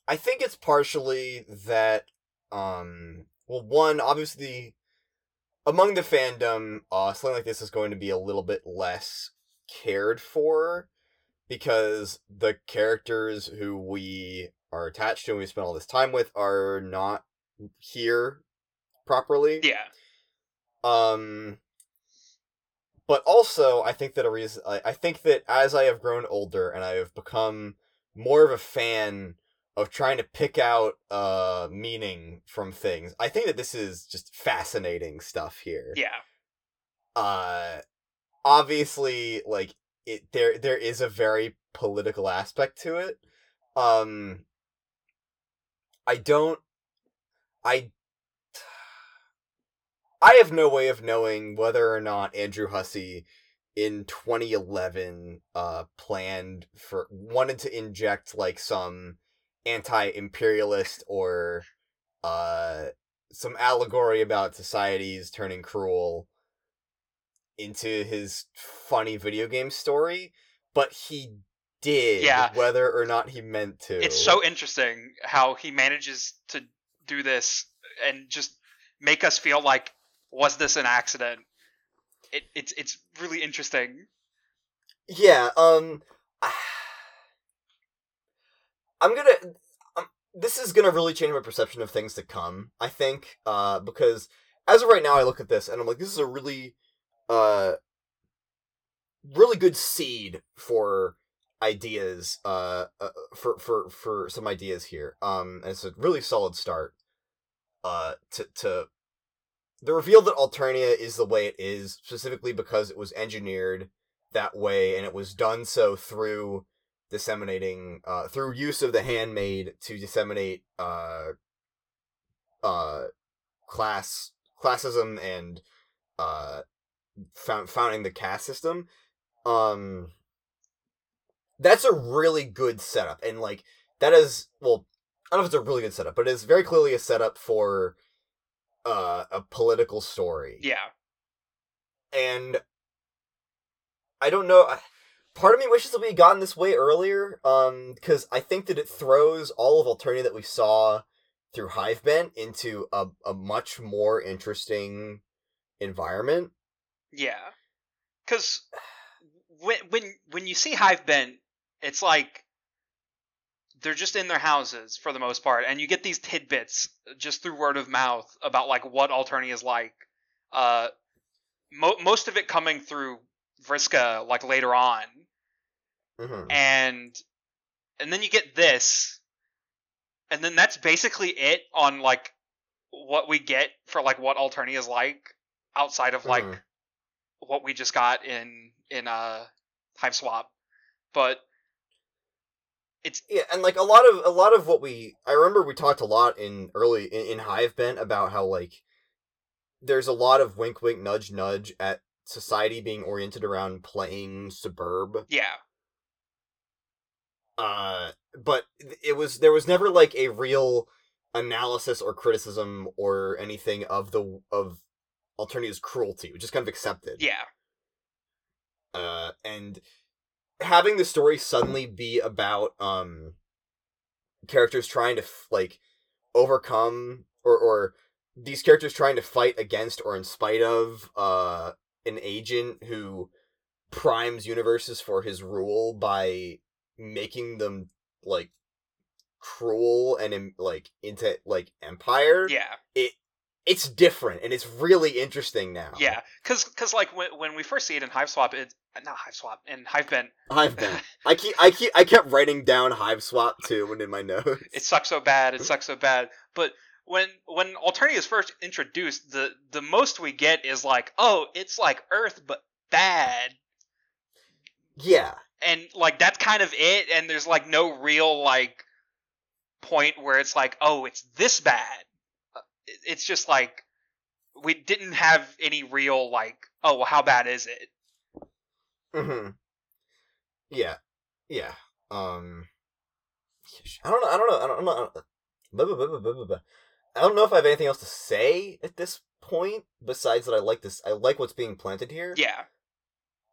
I think it's partially that um well one obviously among the fandom uh something like this is going to be a little bit less cared for because the characters who we are attached to and we spend all this time with are not here properly. yeah. Um, but also, I think that a reason I, I think that as I have grown older and I have become more of a fan of trying to pick out uh meaning from things, I think that this is just fascinating stuff here. Yeah. Uh, obviously, like it there there is a very political aspect to it. Um, I don't. I I have no way of knowing whether or not Andrew Hussie in 2011 uh planned for wanted to inject like some anti-imperialist or uh some allegory about societies turning cruel into his funny video game story but he did Yeah. whether or not he meant to It's so interesting how he manages to do this and just make us feel like was this an accident? It, it's it's really interesting. Yeah, um I'm gonna um, this is gonna really change my perception of things to come, I think, uh because as of right now I look at this and I'm like this is a really uh really good seed for ideas uh, uh for for for some ideas here. Um and it's a really solid start uh to to the reveal that Alternia is the way it is specifically because it was engineered that way and it was done so through disseminating uh through use of the handmaid to disseminate uh uh class classism and uh found, founding the caste system um that's a really good setup and like that is well i don't know if it's a really good setup but it is very clearly a setup for uh a political story Yeah. and I don't know. I- Part of me wishes that we had gotten this way earlier, um, because I think that it throws all of Alternia that we saw through Hivebent into a, a much more interesting environment. Yeah. Cuz when when when you see Hivebent, it's like they're just in their houses for the most part and you get these tidbits just through word of mouth about like what Alternia is like. Uh mo- most of it coming through Vriska like later on. hmm and and then you get this and then that's basically it on like what we get for like what Alternia is like outside of like Mhm. What we just got in in uh Hiveswap. But it's Yeah, and like a lot of a lot of what we I remember we talked a lot in early in, in Hivebent about how like there's a lot of wink wink nudge nudge at society being oriented around playing Sburb. Yeah. Uh, but it was there was never like a real analysis or criticism or anything of the of Alternia's cruelty, which is kind of accepted. Yeah. Uh, and having the story suddenly be about um characters trying to f- like overcome or or these characters trying to fight against or in spite of uh an agent who primes universes for his rule by making them like cruel and like into like empire Yeah. It's different and it's really interesting now Yeah. Cause, cause like when, when we first see it in Hiveswap, it's not Hiveswap and Hivebent. I've been. I keep. I keep. I kept writing down Hiveswap too when in my notes. it sucks so bad. It sucks so bad. But when when Alternia is first introduced, the the most we get is like, oh, it's like Earth but bad, yeah. and like that's kind of it. And there's like no real like point where it's like, oh, it's this bad. Uh, it- It's just like we didn't have any real like, oh, well, how bad is it? hmm Yeah. Yeah. Um. I don't know. I don't know. I don't know. Blah. I don't know if I have anything else to say at this point besides that I like this. I like what's being planted here. Yeah,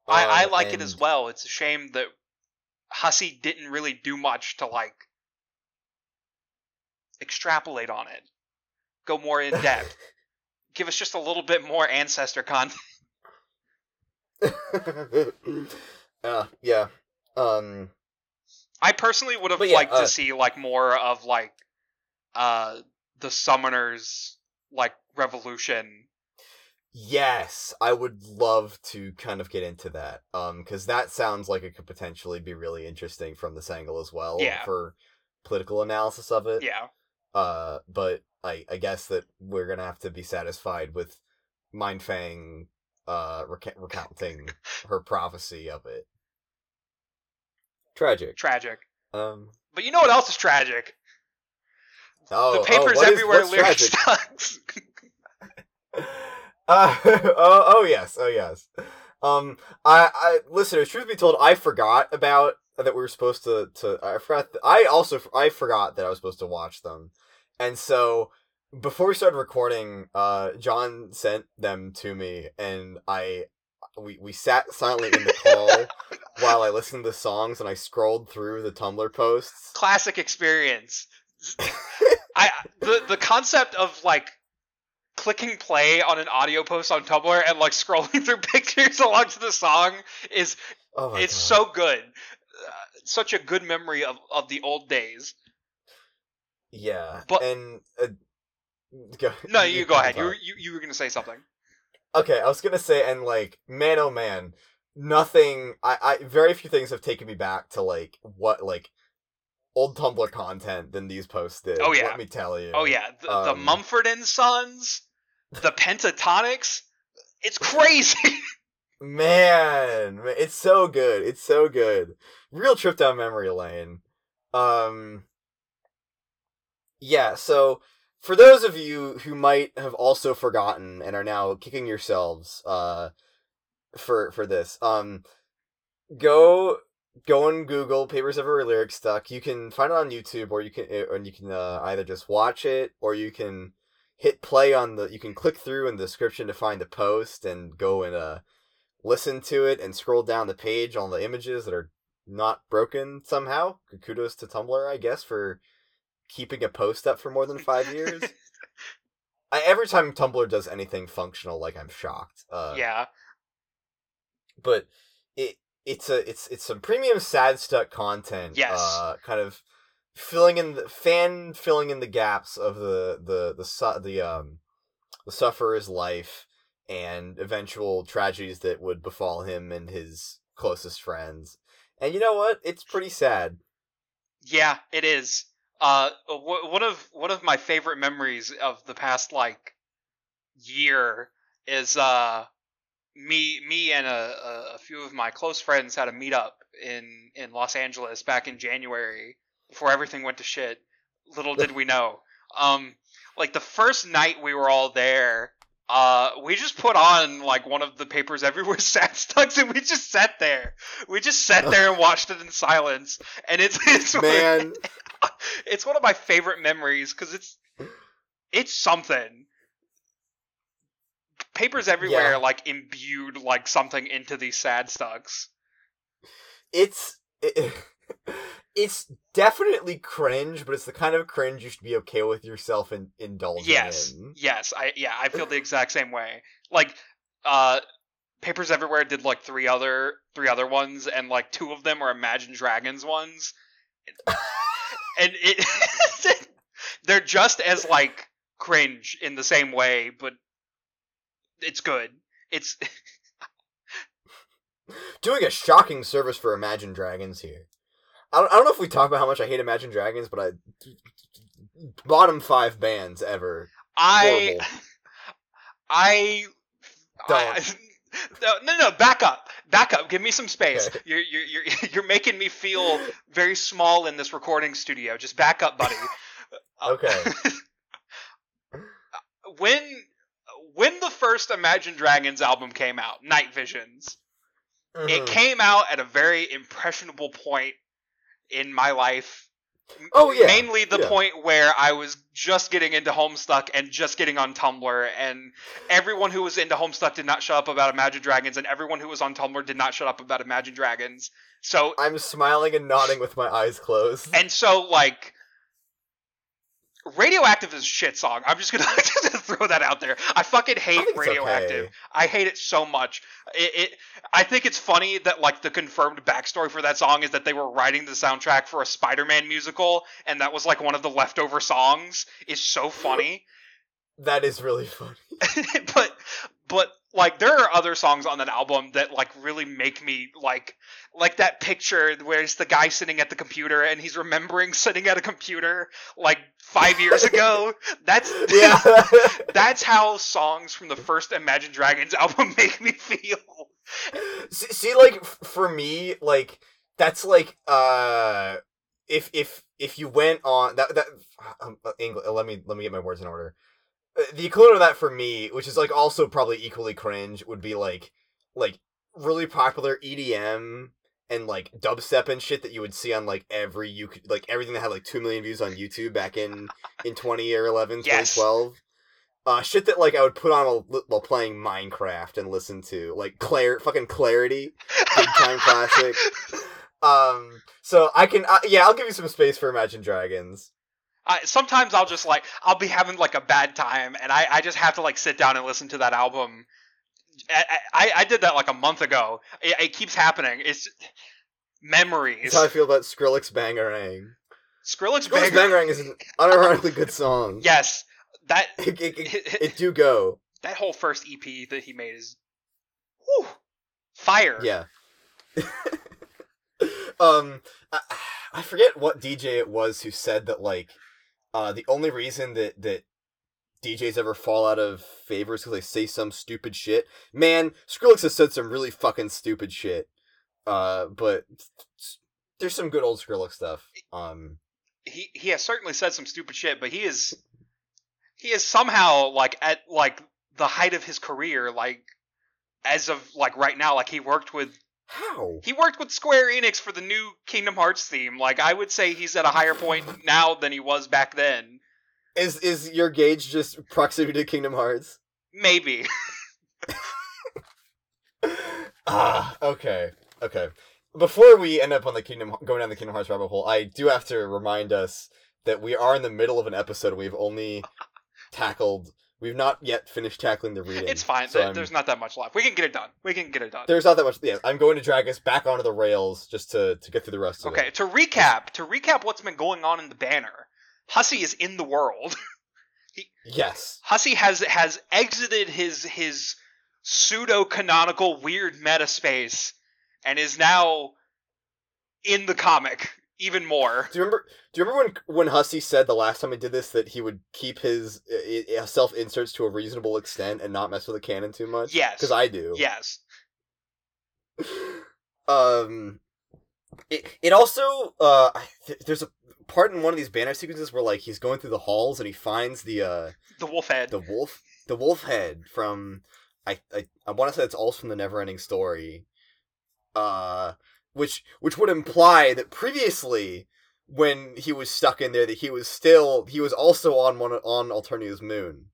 I, I Um, like it as well. It's a shame that Hussie didn't really do much to like extrapolate on it, go more in depth, give us just a little bit more ancestor content. uh, yeah. Um. I personally would have yeah, liked uh, to see like more of like uh the summoners like revolution. Yes, I would love to kind of get into that. Um, because that sounds like it could potentially be really interesting from this angle as well. Yeah. For political analysis of it. Yeah. Uh, but I I guess that we're gonna have to be satisfied with Mindfang uh reca- recounting her prophecy of it. Tragic. Tragic. Um. But you know what else is tragic? Oh, the oh, papers is- everywhere what's lyric sucks. Uh, oh, oh yes, oh yes. Um, I, I, listeners, truth be told, I forgot about that we were supposed to, to, I forgot, th- I also, I forgot that I was supposed to watch them. And so, before we started recording, uh, John sent them to me, and I, we, we sat silently in the call while I listened to the songs, and I scrolled through the Tumblr posts. Classic experience. I the the concept of like clicking play on an audio post on Tumblr and like scrolling through pictures along to the song is Oh it's God. so good. Such a good memory of, of the old days. Yeah, But- and, uh, go, No, you go ahead. You were, you you were gonna say something. Okay, I was gonna say, and like, man, oh man, nothing. I, I, very few things have taken me back to like what like old Tumblr content than these posts did. Oh, yeah. let me tell you. Oh yeah, the, Um, the Mumford and Sons, the Pentatonix. It's crazy. man, it's so good. It's so good. Real trip down memory lane. Um. Yeah, so for those of you who might have also forgotten and are now kicking yourselves, uh, for for this, um, go go and Google "Papers Everywhere" lyric stuck. You can find it on YouTube, or you can, or you can uh, either just watch it, or you can hit play on the. You can click through in the description to find the post and go and uh listen to it and scroll down the page on the images that are not broken somehow. Kudos to Tumblr, I guess, for keeping a post up for more than five years. I, every time Tumblr does anything functional, like I'm shocked. Uh, yeah, but it it's a it's it's some premium sad stuck content. Yes. Uh, kind of filling in the fan filling in the gaps of the the the su- the um the sufferer's life and eventual tragedies that would befall him and his closest friends. And you know what? It's pretty sad. yeah, it is. Uh, one of one of my favorite memories of the past like year is uh me me and a, a, a few of my close friends had a meetup in in Los Angeles back in January before everything went to shit. Little did we know. Um, like the first night we were all there, uh, we just put on like one of the papers everywhere sad stucks, and we just sat there. We just sat there and watched it in silence, and it's it's Man, it's one of my favorite memories because it's it's something. Papers everywhere Yeah. like imbued like something into these sad stucks. it's it, it's definitely cringe, but it's the kind of cringe you should be okay with yourself in indulging Yes, in. yes, I yeah, I feel the exact same way. Like, uh, Papers Everywhere did like three other three other ones, and like two of them are Imagine Dragons ones, and it they're just as like cringe in the same way, but it's good. It's Doing a shocking service for Imagine Dragons here. I don't, I don't know if we talk about how much I hate Imagine Dragons, but I bottom five bands ever. I Horrible. I, I no, no, no, back up, back up. Give me some space. Okay. You're, you're, you're, you're making me feel very small in this recording studio. Just back up, buddy. Okay. when, when the first Imagine Dragons album came out, Night Visions, it Mhm. came out at a very impressionable point in my life. Oh, yeah, Mainly the yeah. point where I was just getting into Homestuck and just getting on Tumblr, and everyone who was into Homestuck did not shut up about Imagine Dragons, and everyone who was on Tumblr did not shut up about Imagine Dragons. So I'm smiling and nodding with my eyes closed. and so like Radioactive is a shit song. I'm just gonna throw that out there. I fucking hate it's Radioactive. okay. I hate it so much. It, it I think it's funny that like the confirmed backstory for that song is that they were writing the soundtrack for a Spider-Man musical, and that was like one of the leftover songs. Is so funny. That is really funny. but but like there are other songs on that album that like really make me like like that picture where it's the guy sitting at the computer and he's remembering sitting at a computer like five years ago. That's Yeah. that's how songs from the first Imagine Dragons album make me feel. see, see, like f- for me, like that's like uh, if if if you went on that that um, uh, English, let me let me get my words in order. The equivalent of that for me, which is like also probably equally cringe, would be like like really popular EDM and like dubstep and shit that you would see on like every you could like everything that had like two million views on YouTube back in in 2011, Yes. 2012. Uh, shit that like I would put on while, while playing Minecraft and listen to like Claire, fucking Clarity, big time classic. Um, so I can, uh, yeah, I'll give you some space for Imagine Dragons. I, sometimes I'll just like I'll be having like a bad time and I, I just have to like sit down and listen to that album. I, I, I did that like a month ago. It, it keeps happening. It's memories. That's how I feel about Skrillex Bangarang. Skrillex Skrillex Bangarang is an unironically good song. Yes, that It, it, it, it do go. that whole first EP that he made is, whew, fire. Yeah. um, I, I forget what DJ it was who said that like, uh, the only reason that that DJs ever fall out of favor is because they say some stupid shit. Man, Skrillex has said some really fucking stupid shit. Uh, but there's some good old Skrillex stuff. Um, he he has certainly said some stupid shit, but he is he is somehow like at like the height of his career, like as of like right now, like he worked with how? he worked with Square Enix for the new Kingdom Hearts theme. Like I would say he's at a higher point now than he was back then. Is is your gauge just proximity to Kingdom Hearts? Maybe. Ah, okay, okay. Before we end up on the Kingdom, going down the Kingdom Hearts rabbit hole, I do have to remind us that we are in the middle of an episode. We've only tackled, we've not yet finished tackling the reading. It's fine. So There- There's not that much left. We can get it done. We can get it done. there's not that much. Yeah, I'm going to drag us back onto the rails just to to get through the rest of Okay, it. to recap, to recap what's been going on in the banner. Hussie is in the world. Yes. Hussie has has exited his his pseudo canonical weird meta space and is now in the comic even more. Do you remember? Do you remember when when Hussie said the last time he did this that he would keep his uh, self inserts to a reasonable extent and not mess with the canon too much? Yes. Because I do. Yes. um it, it also uh th- there's a part in one of these banner sequences where like he's going through the halls and he finds the uh The wolf head. the wolf the wolf head from I I, I want to say it's also from the Neverending Story, uh, which which would imply that previously when he was stuck in there that he was still he was also on one on Alternia's moon.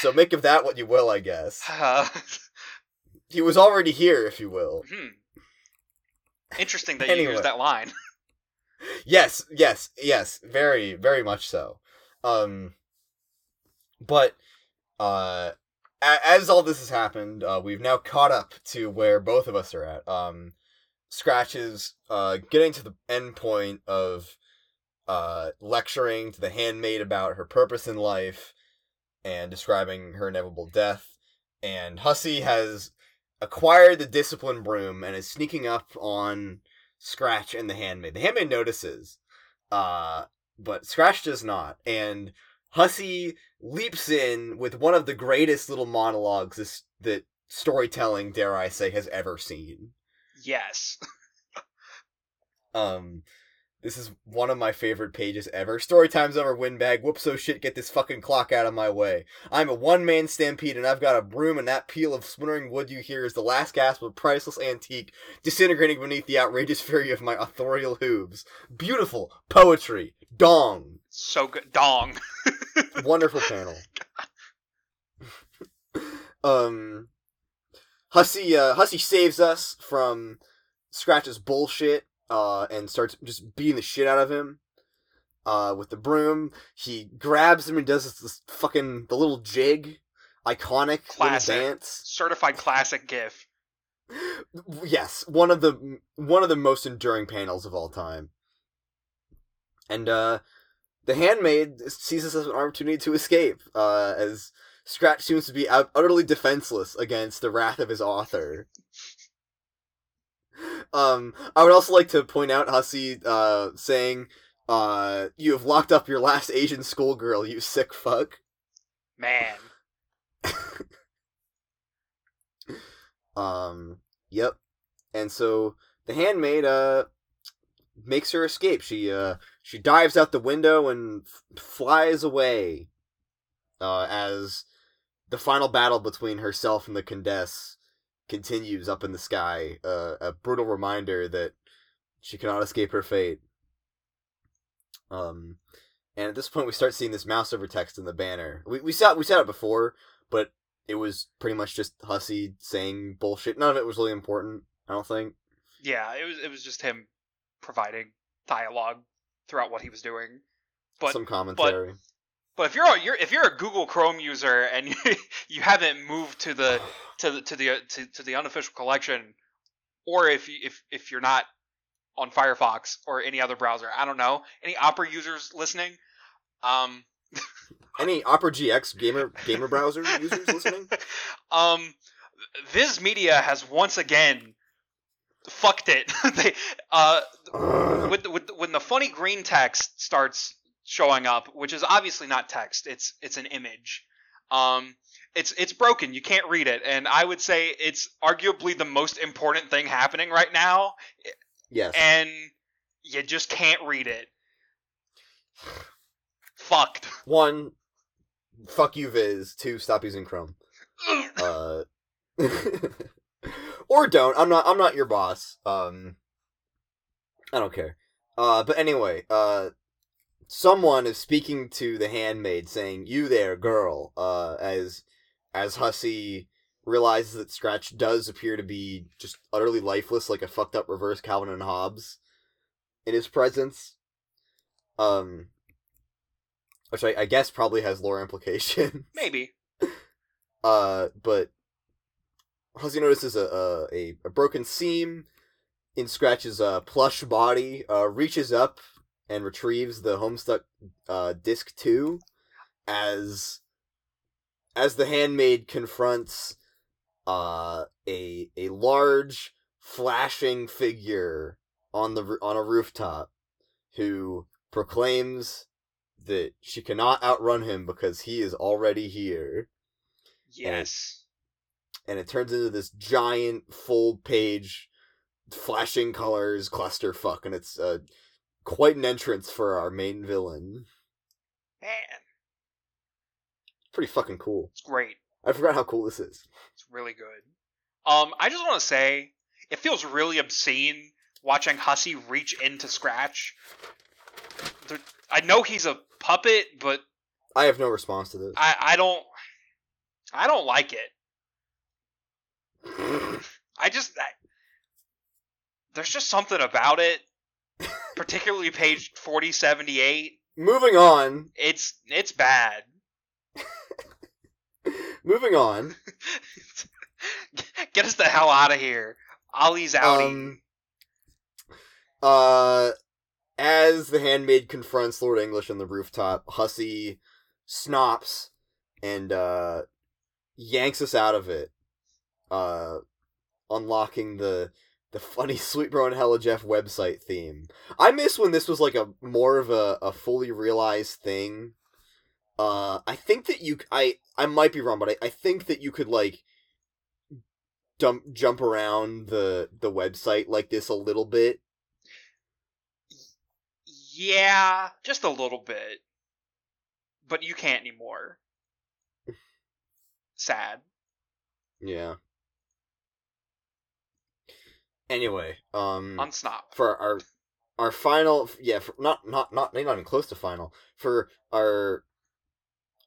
So make of that what you will, I guess. Uh, He was already here, if you will. hmm. Interesting that you Anyway. used that line. Yes, yes, yes, very, very much so. Um, but uh, a- as all this has happened, uh, we've now caught up to where both of us are at. Um, Scratch is uh getting to the end point of uh lecturing to the handmaid about her purpose in life and describing her inevitable death. And Hussie has acquired the discipline broom and is sneaking up on Scratch and the handmaid. The handmaid notices, uh, but Scratch does not. And Hussie leaps in with one of the greatest little monologues this, that storytelling, dare I say, has ever seen. Yes. Um, this is one of my favorite pages ever. Story time's over, windbag. Whoops, so shit, get this fucking clock out of my way. I'm a one man stampede, and I've got a broom, and that peal of splintering wood you hear is the last gasp of a priceless antique disintegrating beneath the outrageous fury of my authorial hooves. Beautiful poetry. Dong. So good. Dong. Wonderful panel. um, Hussie, uh, Hussie saves us from Scratch's bullshit, uh, and starts just beating the shit out of him. Uh, with the broom, he grabs him and does this, this fucking the little jig, iconic Classic. dance. Certified classic GIF. Yes, one of the one of the most enduring panels of all time. And uh the handmaid sees this as an opportunity to escape, uh, as Scratch seems to be ut- utterly defenseless against the wrath of his author. Um, I would also like to point out Hussie uh, saying, uh, "You have locked up your last Asian schoolgirl, you sick fuck." Man. Um, yep. And so the handmaid uh makes her escape. She uh she dives out the window and f- flies away. Uh as the final battle between herself and the Condesce continues up in the sky, uh, a brutal reminder that she cannot escape her fate. Um and at this point we start seeing this mouse over text in the banner. We we saw we saw it before, but it was pretty much just Hussie saying bullshit. None of it was really important, I don't think. Yeah, it was it was just him providing dialogue throughout what he was doing. But Some commentary. but if you're a, you're if you're a Google Chrome user and you, you haven't moved to the to the to the to, to the unofficial collection, or if you, if if you're not on Firefox or any other browser, I don't know any Opera users listening. Um, Any Opera GX gamer gamer browser users listening? um, Viz Media has once again fucked it. they uh with, with when the funny green text starts showing up, which is obviously not text, it's it's an image. Um, it's it's broken. You can't read it, and I would say it's arguably the most important thing happening right now, yes. and you just can't read it. Fucked. One, fuck you, Viz. Two, stop using Chrome. Uh, or don't. I'm not. I'm not your boss. Um, I don't care. Uh, but anyway, uh, someone is speaking to the handmaid, saying, "You there, girl." Uh, as as Hussie realizes that Scratch does appear to be just utterly lifeless, like a fucked up reverse Calvin and Hobbes, in his presence. Um, which I, I guess probably has lore implication. Maybe. Uh, but Hussie notices a, a a a broken seam in Scratch's uh, plush body. Uh, reaches up and retrieves the Homestuck uh, disc two, as as the handmaid confronts uh a a large flashing figure on the on a rooftop who proclaims that she cannot outrun him because he is already here Yes. and it turns into this giant full page flashing colors clusterfuck and it's uh, quite an entrance for our main villain Man. pretty fucking cool. It's great. I forgot how cool this is. It's really good. Um, I just want to say it feels really obscene watching Hussie reach into Scratch. There- I know he's a puppet, but I have no response to this. I, I don't I don't like it. I just I, there's just something about it, particularly page forty seventy eight. Moving on. It's it's bad. Moving on. Get us the hell out of here. Ollie's outie. Um, uh, as the handmaid confronts Lord English on the rooftop, Hussie snops and uh, yanks us out of it, uh, unlocking the the funny Sweet Bro and Hella Jeff website theme. I miss when this was like a more of a, a fully realized thing. Uh, I think that you, I, I might be wrong, but I, I think that you could like dump jump around the the website like this a little bit. yeah, just a little bit. But you can't anymore. Sad. Yeah. Anyway, um, On Snop. for our our final, yeah, for, not not not maybe not even close to final for our.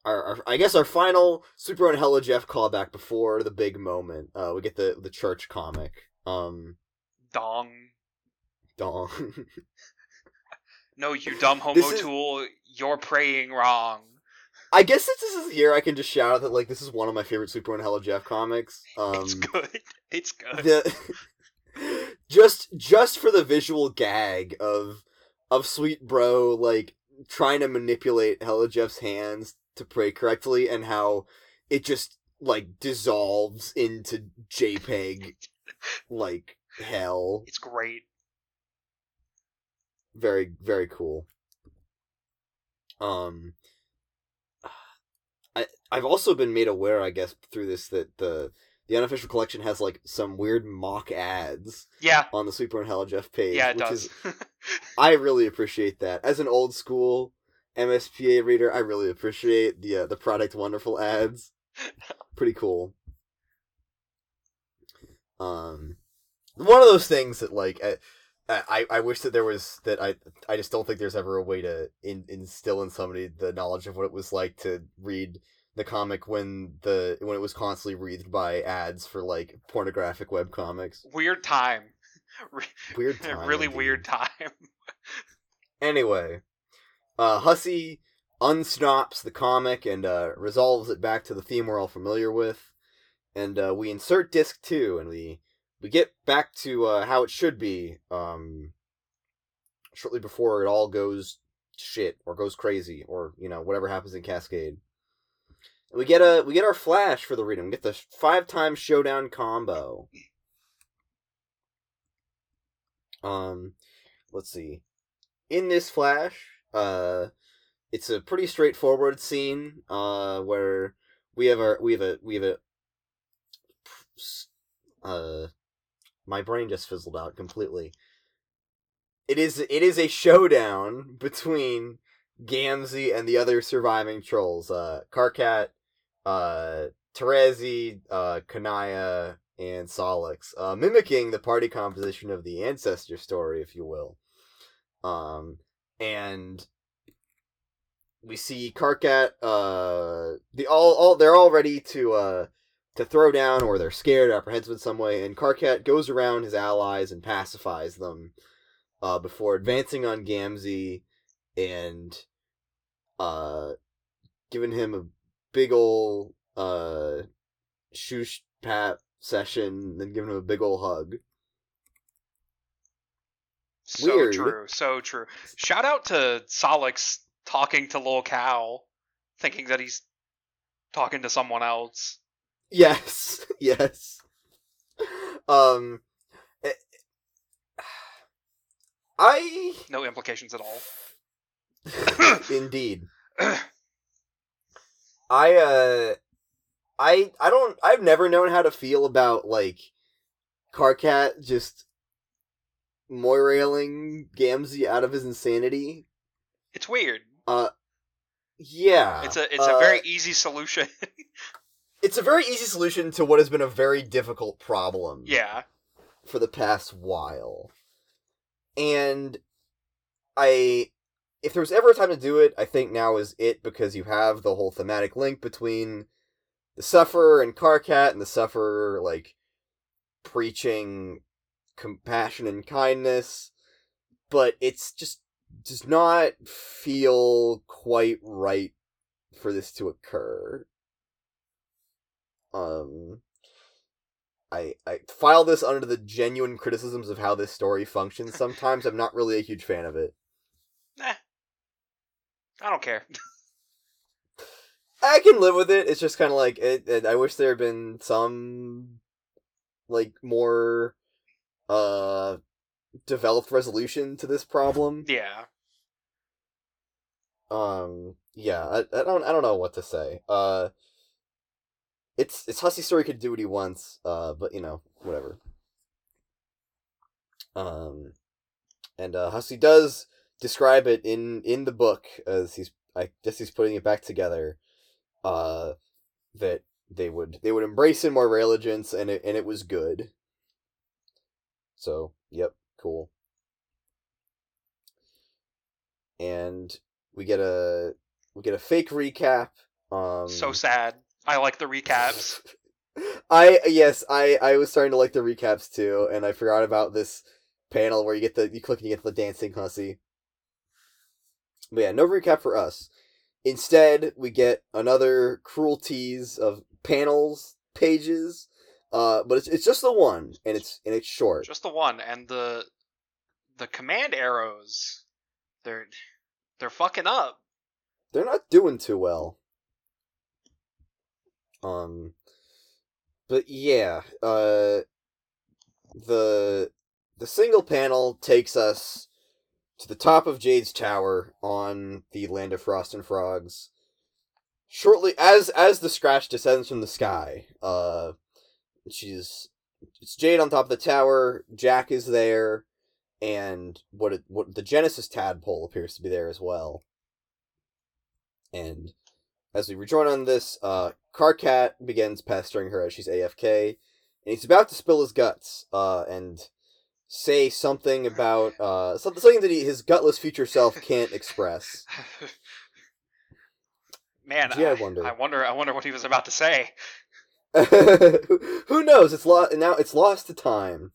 Our, our, I guess our final Sweet Bro and Hella Jeff callback before the big moment. Uh, we get the the church comic. Um, Dong. dong. No, you dumb homo is- tool, you're praying wrong. I guess since this is here, I can just shout out that like this is one of my favorite Sweet Bro and Hella Jeff comics. Um, it's good. It's good. the just just for the visual gag of of sweet bro like trying to manipulate Hella Jeff's hands to pray correctly and how it just like dissolves into JPEG like hell. It's great. Very very cool. Um I I've also been made aware I guess through this that the the unofficial collection has like some weird mock ads Yeah. on the Sweet Bro and Hella Jeff page. Yeah, it which does. Is, I really appreciate that. As an old school MSPA reader, I really appreciate the uh, the product wonderful ads. Pretty cool. Um, one of those things that like I, I I wish that there was that I I just don't think there's ever a way to in, instill in somebody the knowledge of what it was like to read the comic when the when it was constantly wreathed by ads for like pornographic web comics. weird time. Weird time. really indeed. weird time. Anyway, uh, Hussie unsnops the comic and uh, resolves it back to the theme we're all familiar with, and uh, we insert disc two, and we we get back to uh, how it should be. Um, shortly before it all goes shit or goes crazy or you know whatever happens in Cascade. We get a we get our flash for the reading. We get the five time showdown combo. Um, let's see. In this flash, uh, it's a pretty straightforward scene. Uh, where we have our we have a we have a uh, my brain just fizzled out completely. It is it is a showdown between Gamzee and the other surviving trolls. Uh, Karkat, uh, Terezi, uh, Kanaya, and Sollux, uh, mimicking the party composition of the ancestor story, if you will. Um, and we see Karkat, uh, the all, all they're all ready to uh to throw down, or they're scared, apprehensive in some way, and Karkat goes around his allies and pacifies them, uh, before advancing on Gamzee and uh giving him a big ol' uh shoosh pat session, then giving him a big ol' hug. So Weird. true. So true. Shout out to Sollux talking to Lil Cal, thinking that he's talking to someone else. Yes, yes. Um, eh, I No implications at all. indeed. I uh, I I don't. I've never known how to feel about like Karkat just moirailing Gamzee out of his insanity. It's weird. Uh, Yeah, It's a it's uh, a very easy solution. it's a very easy solution to what has been a very difficult problem. yeah. for the past while. And I if there was ever a time to do it, I think now is it because you have the whole thematic link between the sufferer and Karkat and the sufferer like preaching compassion and kindness, but it's just does not feel quite right for this to occur. Um I I file this under the genuine criticisms of how this story functions. Sometimes I'm not really a huge fan of it. I don't care. I can live with it. It's just kind of like it, it, I wish there had been some like more uh developed resolution to this problem. Yeah. Um yeah, I, I don't I don't know what to say. Uh it's it's Hussie story could do what he wants, uh, but you know, whatever. Um and uh Hussie does describe it in in the book as he's I guess he's putting it back together. Uh that they would they would embrace in moirallegiance and it and it was good. So, yep, cool. And we get a we get a fake recap. Um So sad. I like the recaps. I yes, I I was starting to like the recaps too, and I forgot about this panel where you get the you click and you get the dancing Hussie. But yeah, no recap for us. Instead, we get another cruelties of panels, pages, uh, but it's it's just the one, and it's and it's short. Just the one and the the command arrows. They're they're fucking up. They're not doing too well. Um, but yeah, uh, the the single panel takes us to the top of Jade's tower on the land of frost and frogs. Shortly as as the scratch descends from the sky, uh, she's it's Jade on top of the tower. Jack is there, and what it, what the Genesis tadpole appears to be there as well. And as we rejoin on this, uh, Karkat begins pestering her as she's AFK, and he's about to spill his guts, uh, and say something about uh something that he, his gutless future self can't express. Man, Gee, I I, wonder. I wonder. I wonder what he was about to say. who, who knows? It's lost now. It's lost to time.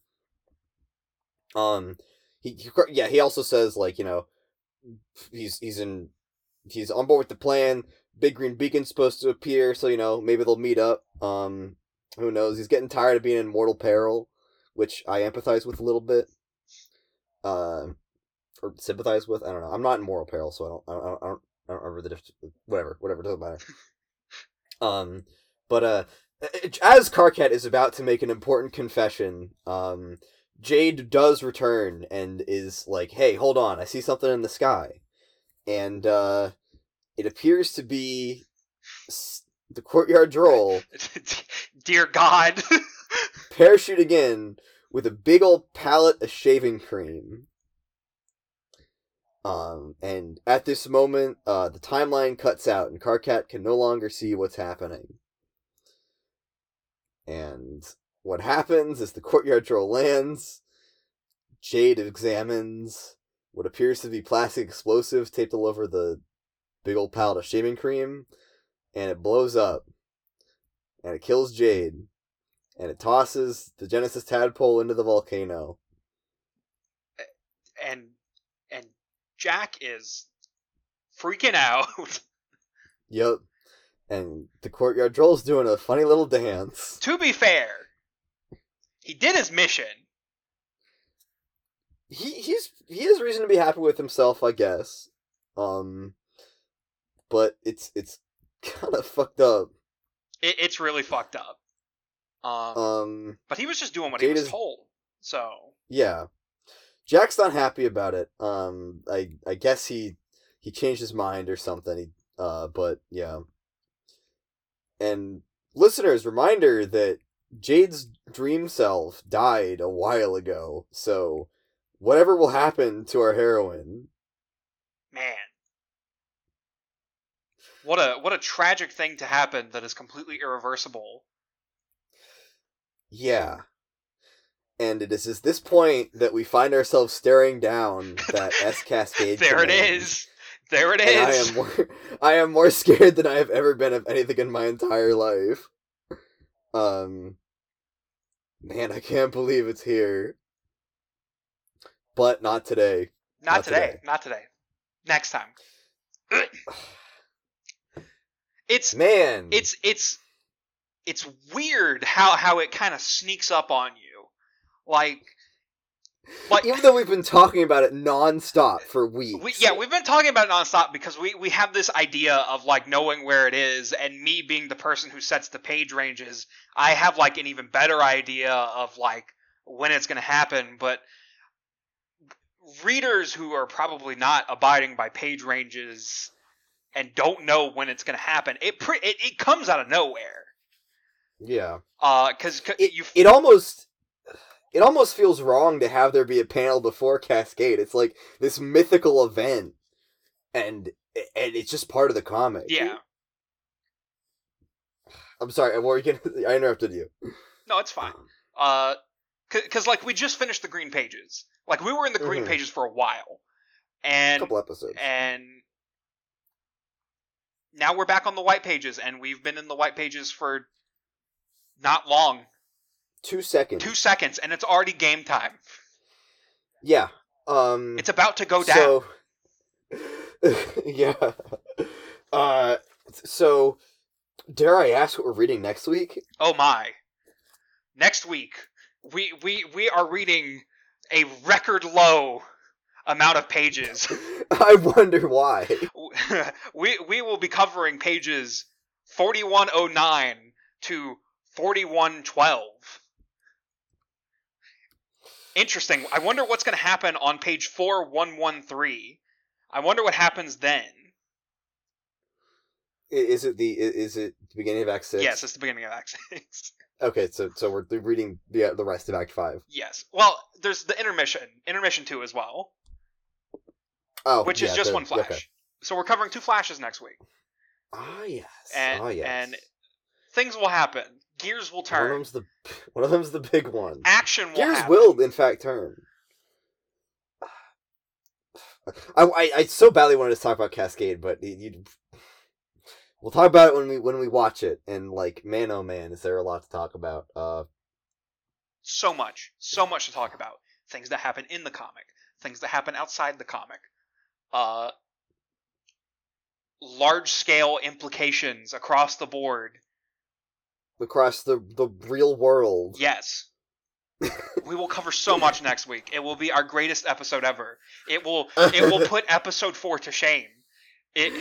Um, he, he yeah. He also says like you know, he's he's in he's on board with the plan. Big green beacon's supposed to appear, so you know maybe they'll meet up. Um, who knows? He's getting tired of being in mortal peril, which I empathize with a little bit. Uh, or sympathize with. I don't know. I'm not in moral peril, so I don't. I don't. I don't, I don't, remember the difference. Whatever. Whatever. It doesn't matter. um, but uh, as Karkat is about to make an important confession, um, Jade does return and is like, "Hey, hold on! I see something in the sky," and uh, it appears to be the courtyard droll Dear God. parachute in with a big old pallet of shaving cream. Um, and at this moment, uh, the timeline cuts out, and Karkat can no longer see what's happening. And what happens is the courtyard droll lands. Jade examines what appears to be plastic explosives taped all over the big old pallet of shaving cream, and it blows up. And it kills Jade and it tosses the Genesis tadpole into the volcano. and and Jack is freaking out. Yep. And the courtyard droll's doing a funny little dance. to be fair, he did his mission. He he's he has reason to be happy with himself, I guess. Um but it's it's kind of fucked up. It, it's really fucked up. Um, Um but he was just doing what Jade he was is- told. So yeah. Jack's not happy about it. Um I I guess he he changed his mind or something. He, uh but yeah. And listeners, reminder that Jade's dream self died a while ago. So whatever will happen to our heroine, man, What a what a tragic thing to happen that is completely irreversible. Yeah. And it is at this point that we find ourselves staring down that S Cascade. there it command. is. There it And I am more I am more scared than I have ever been of anything in my entire life. Um Man, I can't believe it's here. But not today. not not today. today. Not today. Next time. it's Man. it's it's it's weird how how it kind of sneaks up on you. Like like even though we've been talking about it nonstop for weeks. We, yeah, we've been talking about it nonstop because we, we have this idea of like knowing where it is, and me being the person who sets the page ranges, I have like an even better idea of like when it's going to happen. But readers who are probably not abiding by page ranges and don't know when it's going to happen, it, pre- it it comes out of nowhere. Yeah. Uh, because It, you it almost it almost feels wrong to have there be a panel before Cascade. It's like this mythical event and and it's just part of the comic. yeah I'm sorry, what were you gonna I interrupted you. no it's fine. Uh, because like we just finished the green pages. Like we were in the green Mhm. pages for a while, A and couple episodes. and now we're back on the white pages, and we've been in the white pages for not long, Two seconds. two seconds, and it's already game time. Yeah. Um It's about to go down. So Yeah. Uh so dare I ask what we're reading next week? oh my! Next week, we we we are reading a record low amount of pages. I wonder why. we we will be covering pages 4109 to 4112. Interesting. I wonder what's going to happen on page 4113. I wonder what happens then. Is it the is it the beginning of Act Six? Yes, it's the beginning of Act 6. Okay, so so we're reading the the rest of Act Five. yes. Well, there's the intermission, intermission 2 as well, Oh, which is just one flash. okay. So we're covering two flashes next week. Ah yes. And ah yes. and things will happen. Gears will one of turn. them's the one of them's the big one. Action will Gears happen. will in fact turn. I, I I so badly wanted to talk about Cascade, but you, you we'll talk about it when we when we watch it. And like, man, oh man, is there a lot to talk about? Uh, so much, so much to talk about. Things that happen in the comic, things that happen outside the comic, uh, large scale implications across the board. Across the the real world. Yes. we will cover so much next week. It will be our greatest episode ever. It will it will put episode 4 to shame. It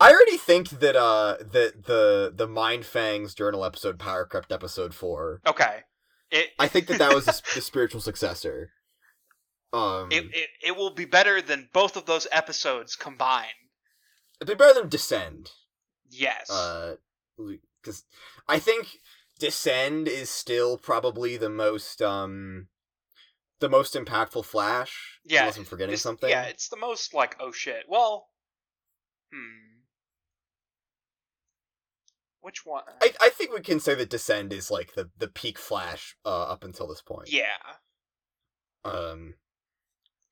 I already think that uh that the the Mindfang's journal episode Power Crept episode four. okay. It I think that that was the, the spiritual successor. Um, it, it it will be better than both of those episodes combined. it'd be better than Descend. Yes. Uh, because I think Descend is still probably the most um the most impactful Flash. Yeah, unless I'm forgetting something. Yeah, it's the most like oh shit. Well, hmm. Which one? I, I think we can say that Descend is like the, the peak Flash uh, up until this point. yeah. Um,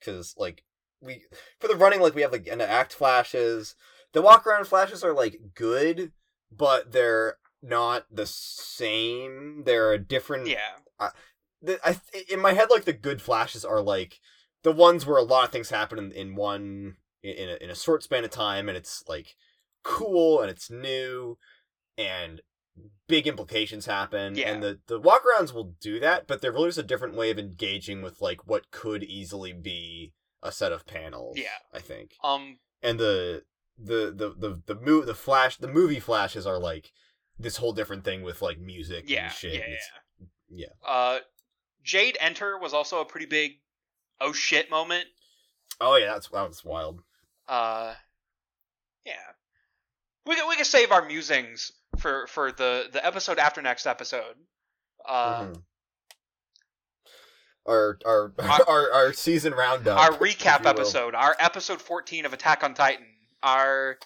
because like we for the running like we have like an act flashes. The walk around flashes are like good, but they're not the same. They're a different. Yeah. The, I in my head like the good flashes are like the ones where a lot of things happen in, in one in a, in a short span of time, and it's like cool and it's new and big implications happen Yeah. and the the walkarounds will do that but they're really just a different way of engaging with like what could easily be a set of panels Yeah. i think Um. and the the the the the, mo- the flash the movie flashes are like this whole different thing with like music Yeah. and shit Yeah. and Yeah. yeah Uh, Jade Enter was also a pretty big oh shit moment. oh yeah that's that was wild Uh, yeah. We can we can save our musings for for the the episode after next episode. Uh, Mhm. our, our Our- our our season roundup our recap episode, our episode fourteen of Attack on Titan, our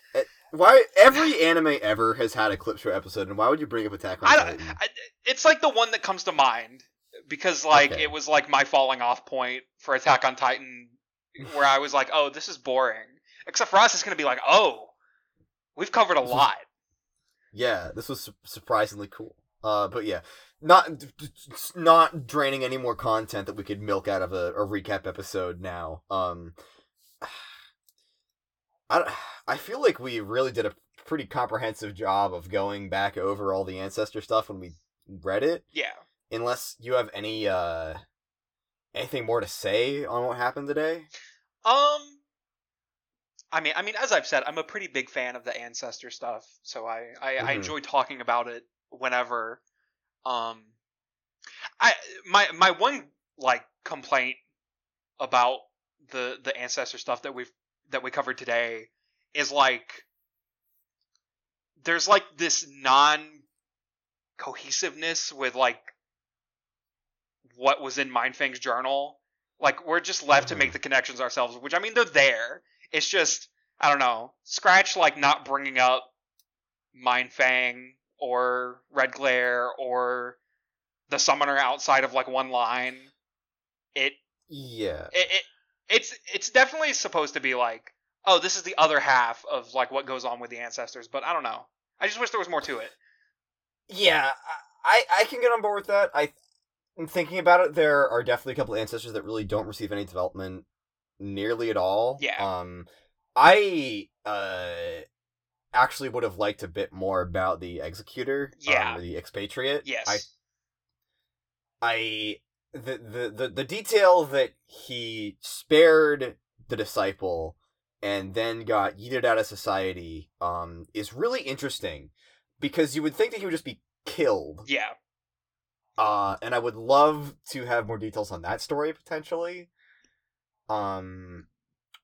why every anime ever has had a clip show episode, and why would you bring up Attack on I, Titan? I, it's like the one that comes to mind because like Okay. it was like my falling off point for Attack on Titan, where I was like, oh, this is boring. Except for us, it's gonna be like, oh, we've covered a This was- lot. Yeah, this was su- surprisingly cool. Uh, but yeah, not d- d- not draining any more content that we could milk out of a, a recap episode now. Um, I I feel like we really did a pretty comprehensive job of going back over all the ancestor stuff when we read it. Yeah. Unless you have any uh anything more to say on what happened today. Um, I mean, I mean, as I've said, I'm a pretty big fan of the ancestor stuff, so I I, I Mhm. enjoy talking about it whenever. Um, I my my one like complaint about the the ancestor stuff that we've that we covered today is like there's like this non cohesiveness with like what was in Mindfang's journal. Like we're just left to Mhm. make the connections ourselves, which I mean they're there. It's just I don't know. Scratch like not bringing up Mindfang or Red Glare or the summoner outside of like one line. It Yeah. it, it it's it's definitely supposed to be like oh this is the other half of like what goes on with the ancestors but i don't know i just wish there was more to it Yeah, I I can get on board with that. I in thinking about it, there are definitely a couple of ancestors that really don't receive any development nearly at all. Yeah. Um, I uh actually would have liked a bit more about the executor. Yeah. Um, the expatriate. yes I I the, the the the detail that he spared the disciple and then got yeeted out of society um is really interesting because you would think that he would just be killed. Yeah. Uh and I would love to have more details on that story potentially. Um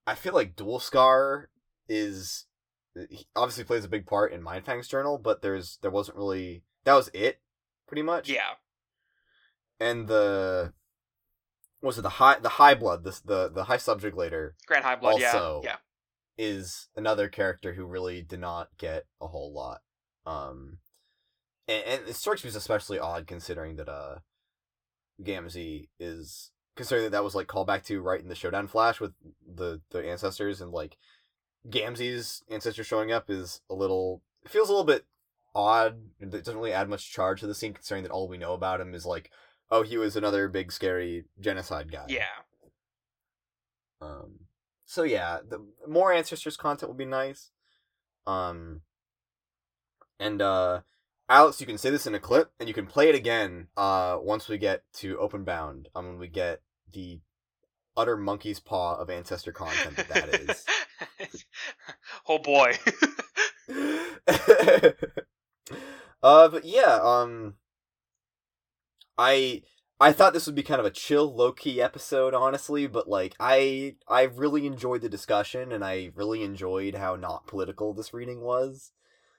I feel like Dualscar is he obviously plays a big part in Mindfang's journal but there's there wasn't really that was it pretty much. Yeah and the was it the high the high blood this the the high subject later grand high blood yeah. Also- yeah is another character who really did not get a whole lot um and, and it strikes me as especially odd considering that uh Gamzee is considering that that was like callback to right in the showdown flash with the the ancestors and like Gamzee's ancestor showing up is a little feels a little bit odd it doesn't really add much charge to the scene considering that all we know about him is like oh he was another big scary genocide guy yeah um, so yeah, the more ancestors content will be nice. Um, and uh, Alex, you can say this in a clip, and you can play it again. Uh, once we get to Openbound, um, when we get the utter monkey's paw of ancestor content that that is. oh boy uh, but yeah, um, I I thought this would be kind of a chill, low key episode, honestly. But like, I I really enjoyed the discussion, and I really enjoyed how not political this reading was.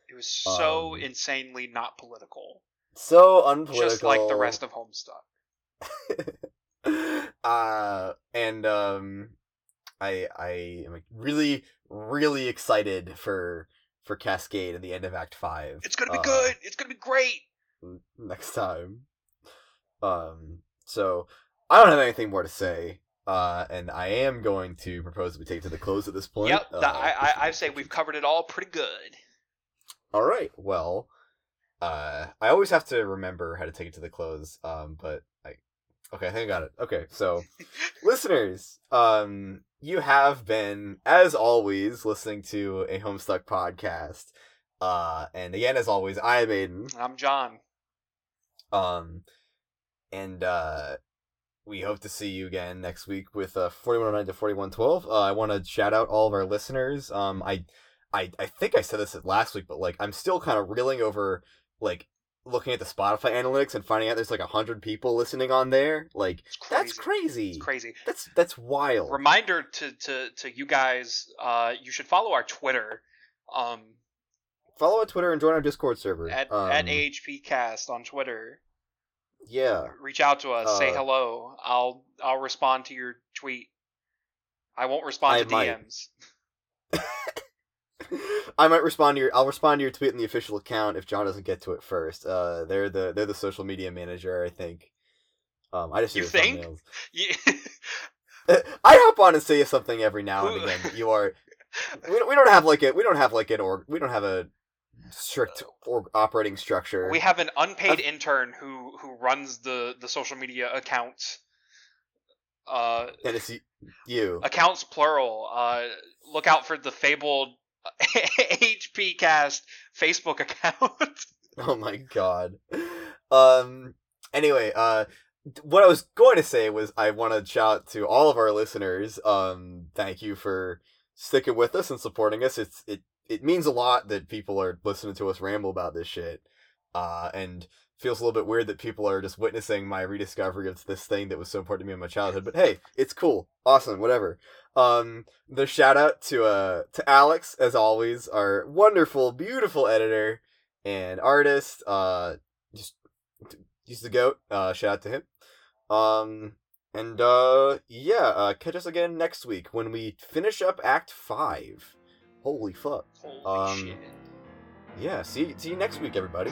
it was so Um, insanely not political So unpolitical, just like the rest of homestuck uh, and um, I I am like, really really excited for for Cascade and the end of Act Five. it's gonna be uh, good it's gonna be great next time. Um, so I don't have anything more to say. Uh, and I am going to propose that we take it to the close at this point. yep Uh, I, I, I say we've covered it all pretty good All right. Well, uh, I always have to remember how to take it to the close. Um, but I, okay, I think I got it. Okay, so listeners, um, you have been, as always, listening to a Homestuck podcast. Uh, and again, as always, I am Aidan. i'm john Um, and uh, we hope to see you again next week with uh 4109 to 4112. Uh, I want to shout out all of our listeners. Um, I, I, I think I said this last week, but like I'm still kind of reeling over like looking at the Spotify analytics and finding out there's like a hundred people listening on there. Like crazy that's crazy. it's crazy That's that's wild. reminder to to to you guys uh you should follow our twitter um Follow our Twitter and join our Discord server. at um, at ahpcast on twitter Yeah. reach out to us say Uh, hello i'll i'll respond to your tweet i won't respond I to might. dms I might respond to your. I'll respond to your tweet in the official account if John doesn't get to it first. Uh, they're the they're the social media manager, I think. Um, I just You think? Yeah. I hop on and say something every now and again. You are. We don't, we don't have like a we don't have like an org we don't have a strict operating structure. we have an unpaid intern who who runs the the social media accounts. Uh, and it's you. accounts plural. Uh, look out for the fabled HP Cast Facebook account. Oh my god. Um. Anyway, uh, what I was going to say was I want to shout out to all of our listeners. Um, thank you for sticking with us and supporting us. It's it it means a lot that people are listening to us ramble about this shit. Uh, and feels a little bit weird that people are just witnessing my rediscovery of this thing that was so important to me in my childhood. But hey, it's cool, awesome, whatever. Um, the shout out to uh to Alex as always, our wonderful, beautiful editor and artist. Uh, just he's the goat. Uh, shout out to him. Um, and uh, yeah, uh, catch us again next week when we finish up Act Five. Holy fuck! Holy Um, shit. Yeah, see see you next week, everybody.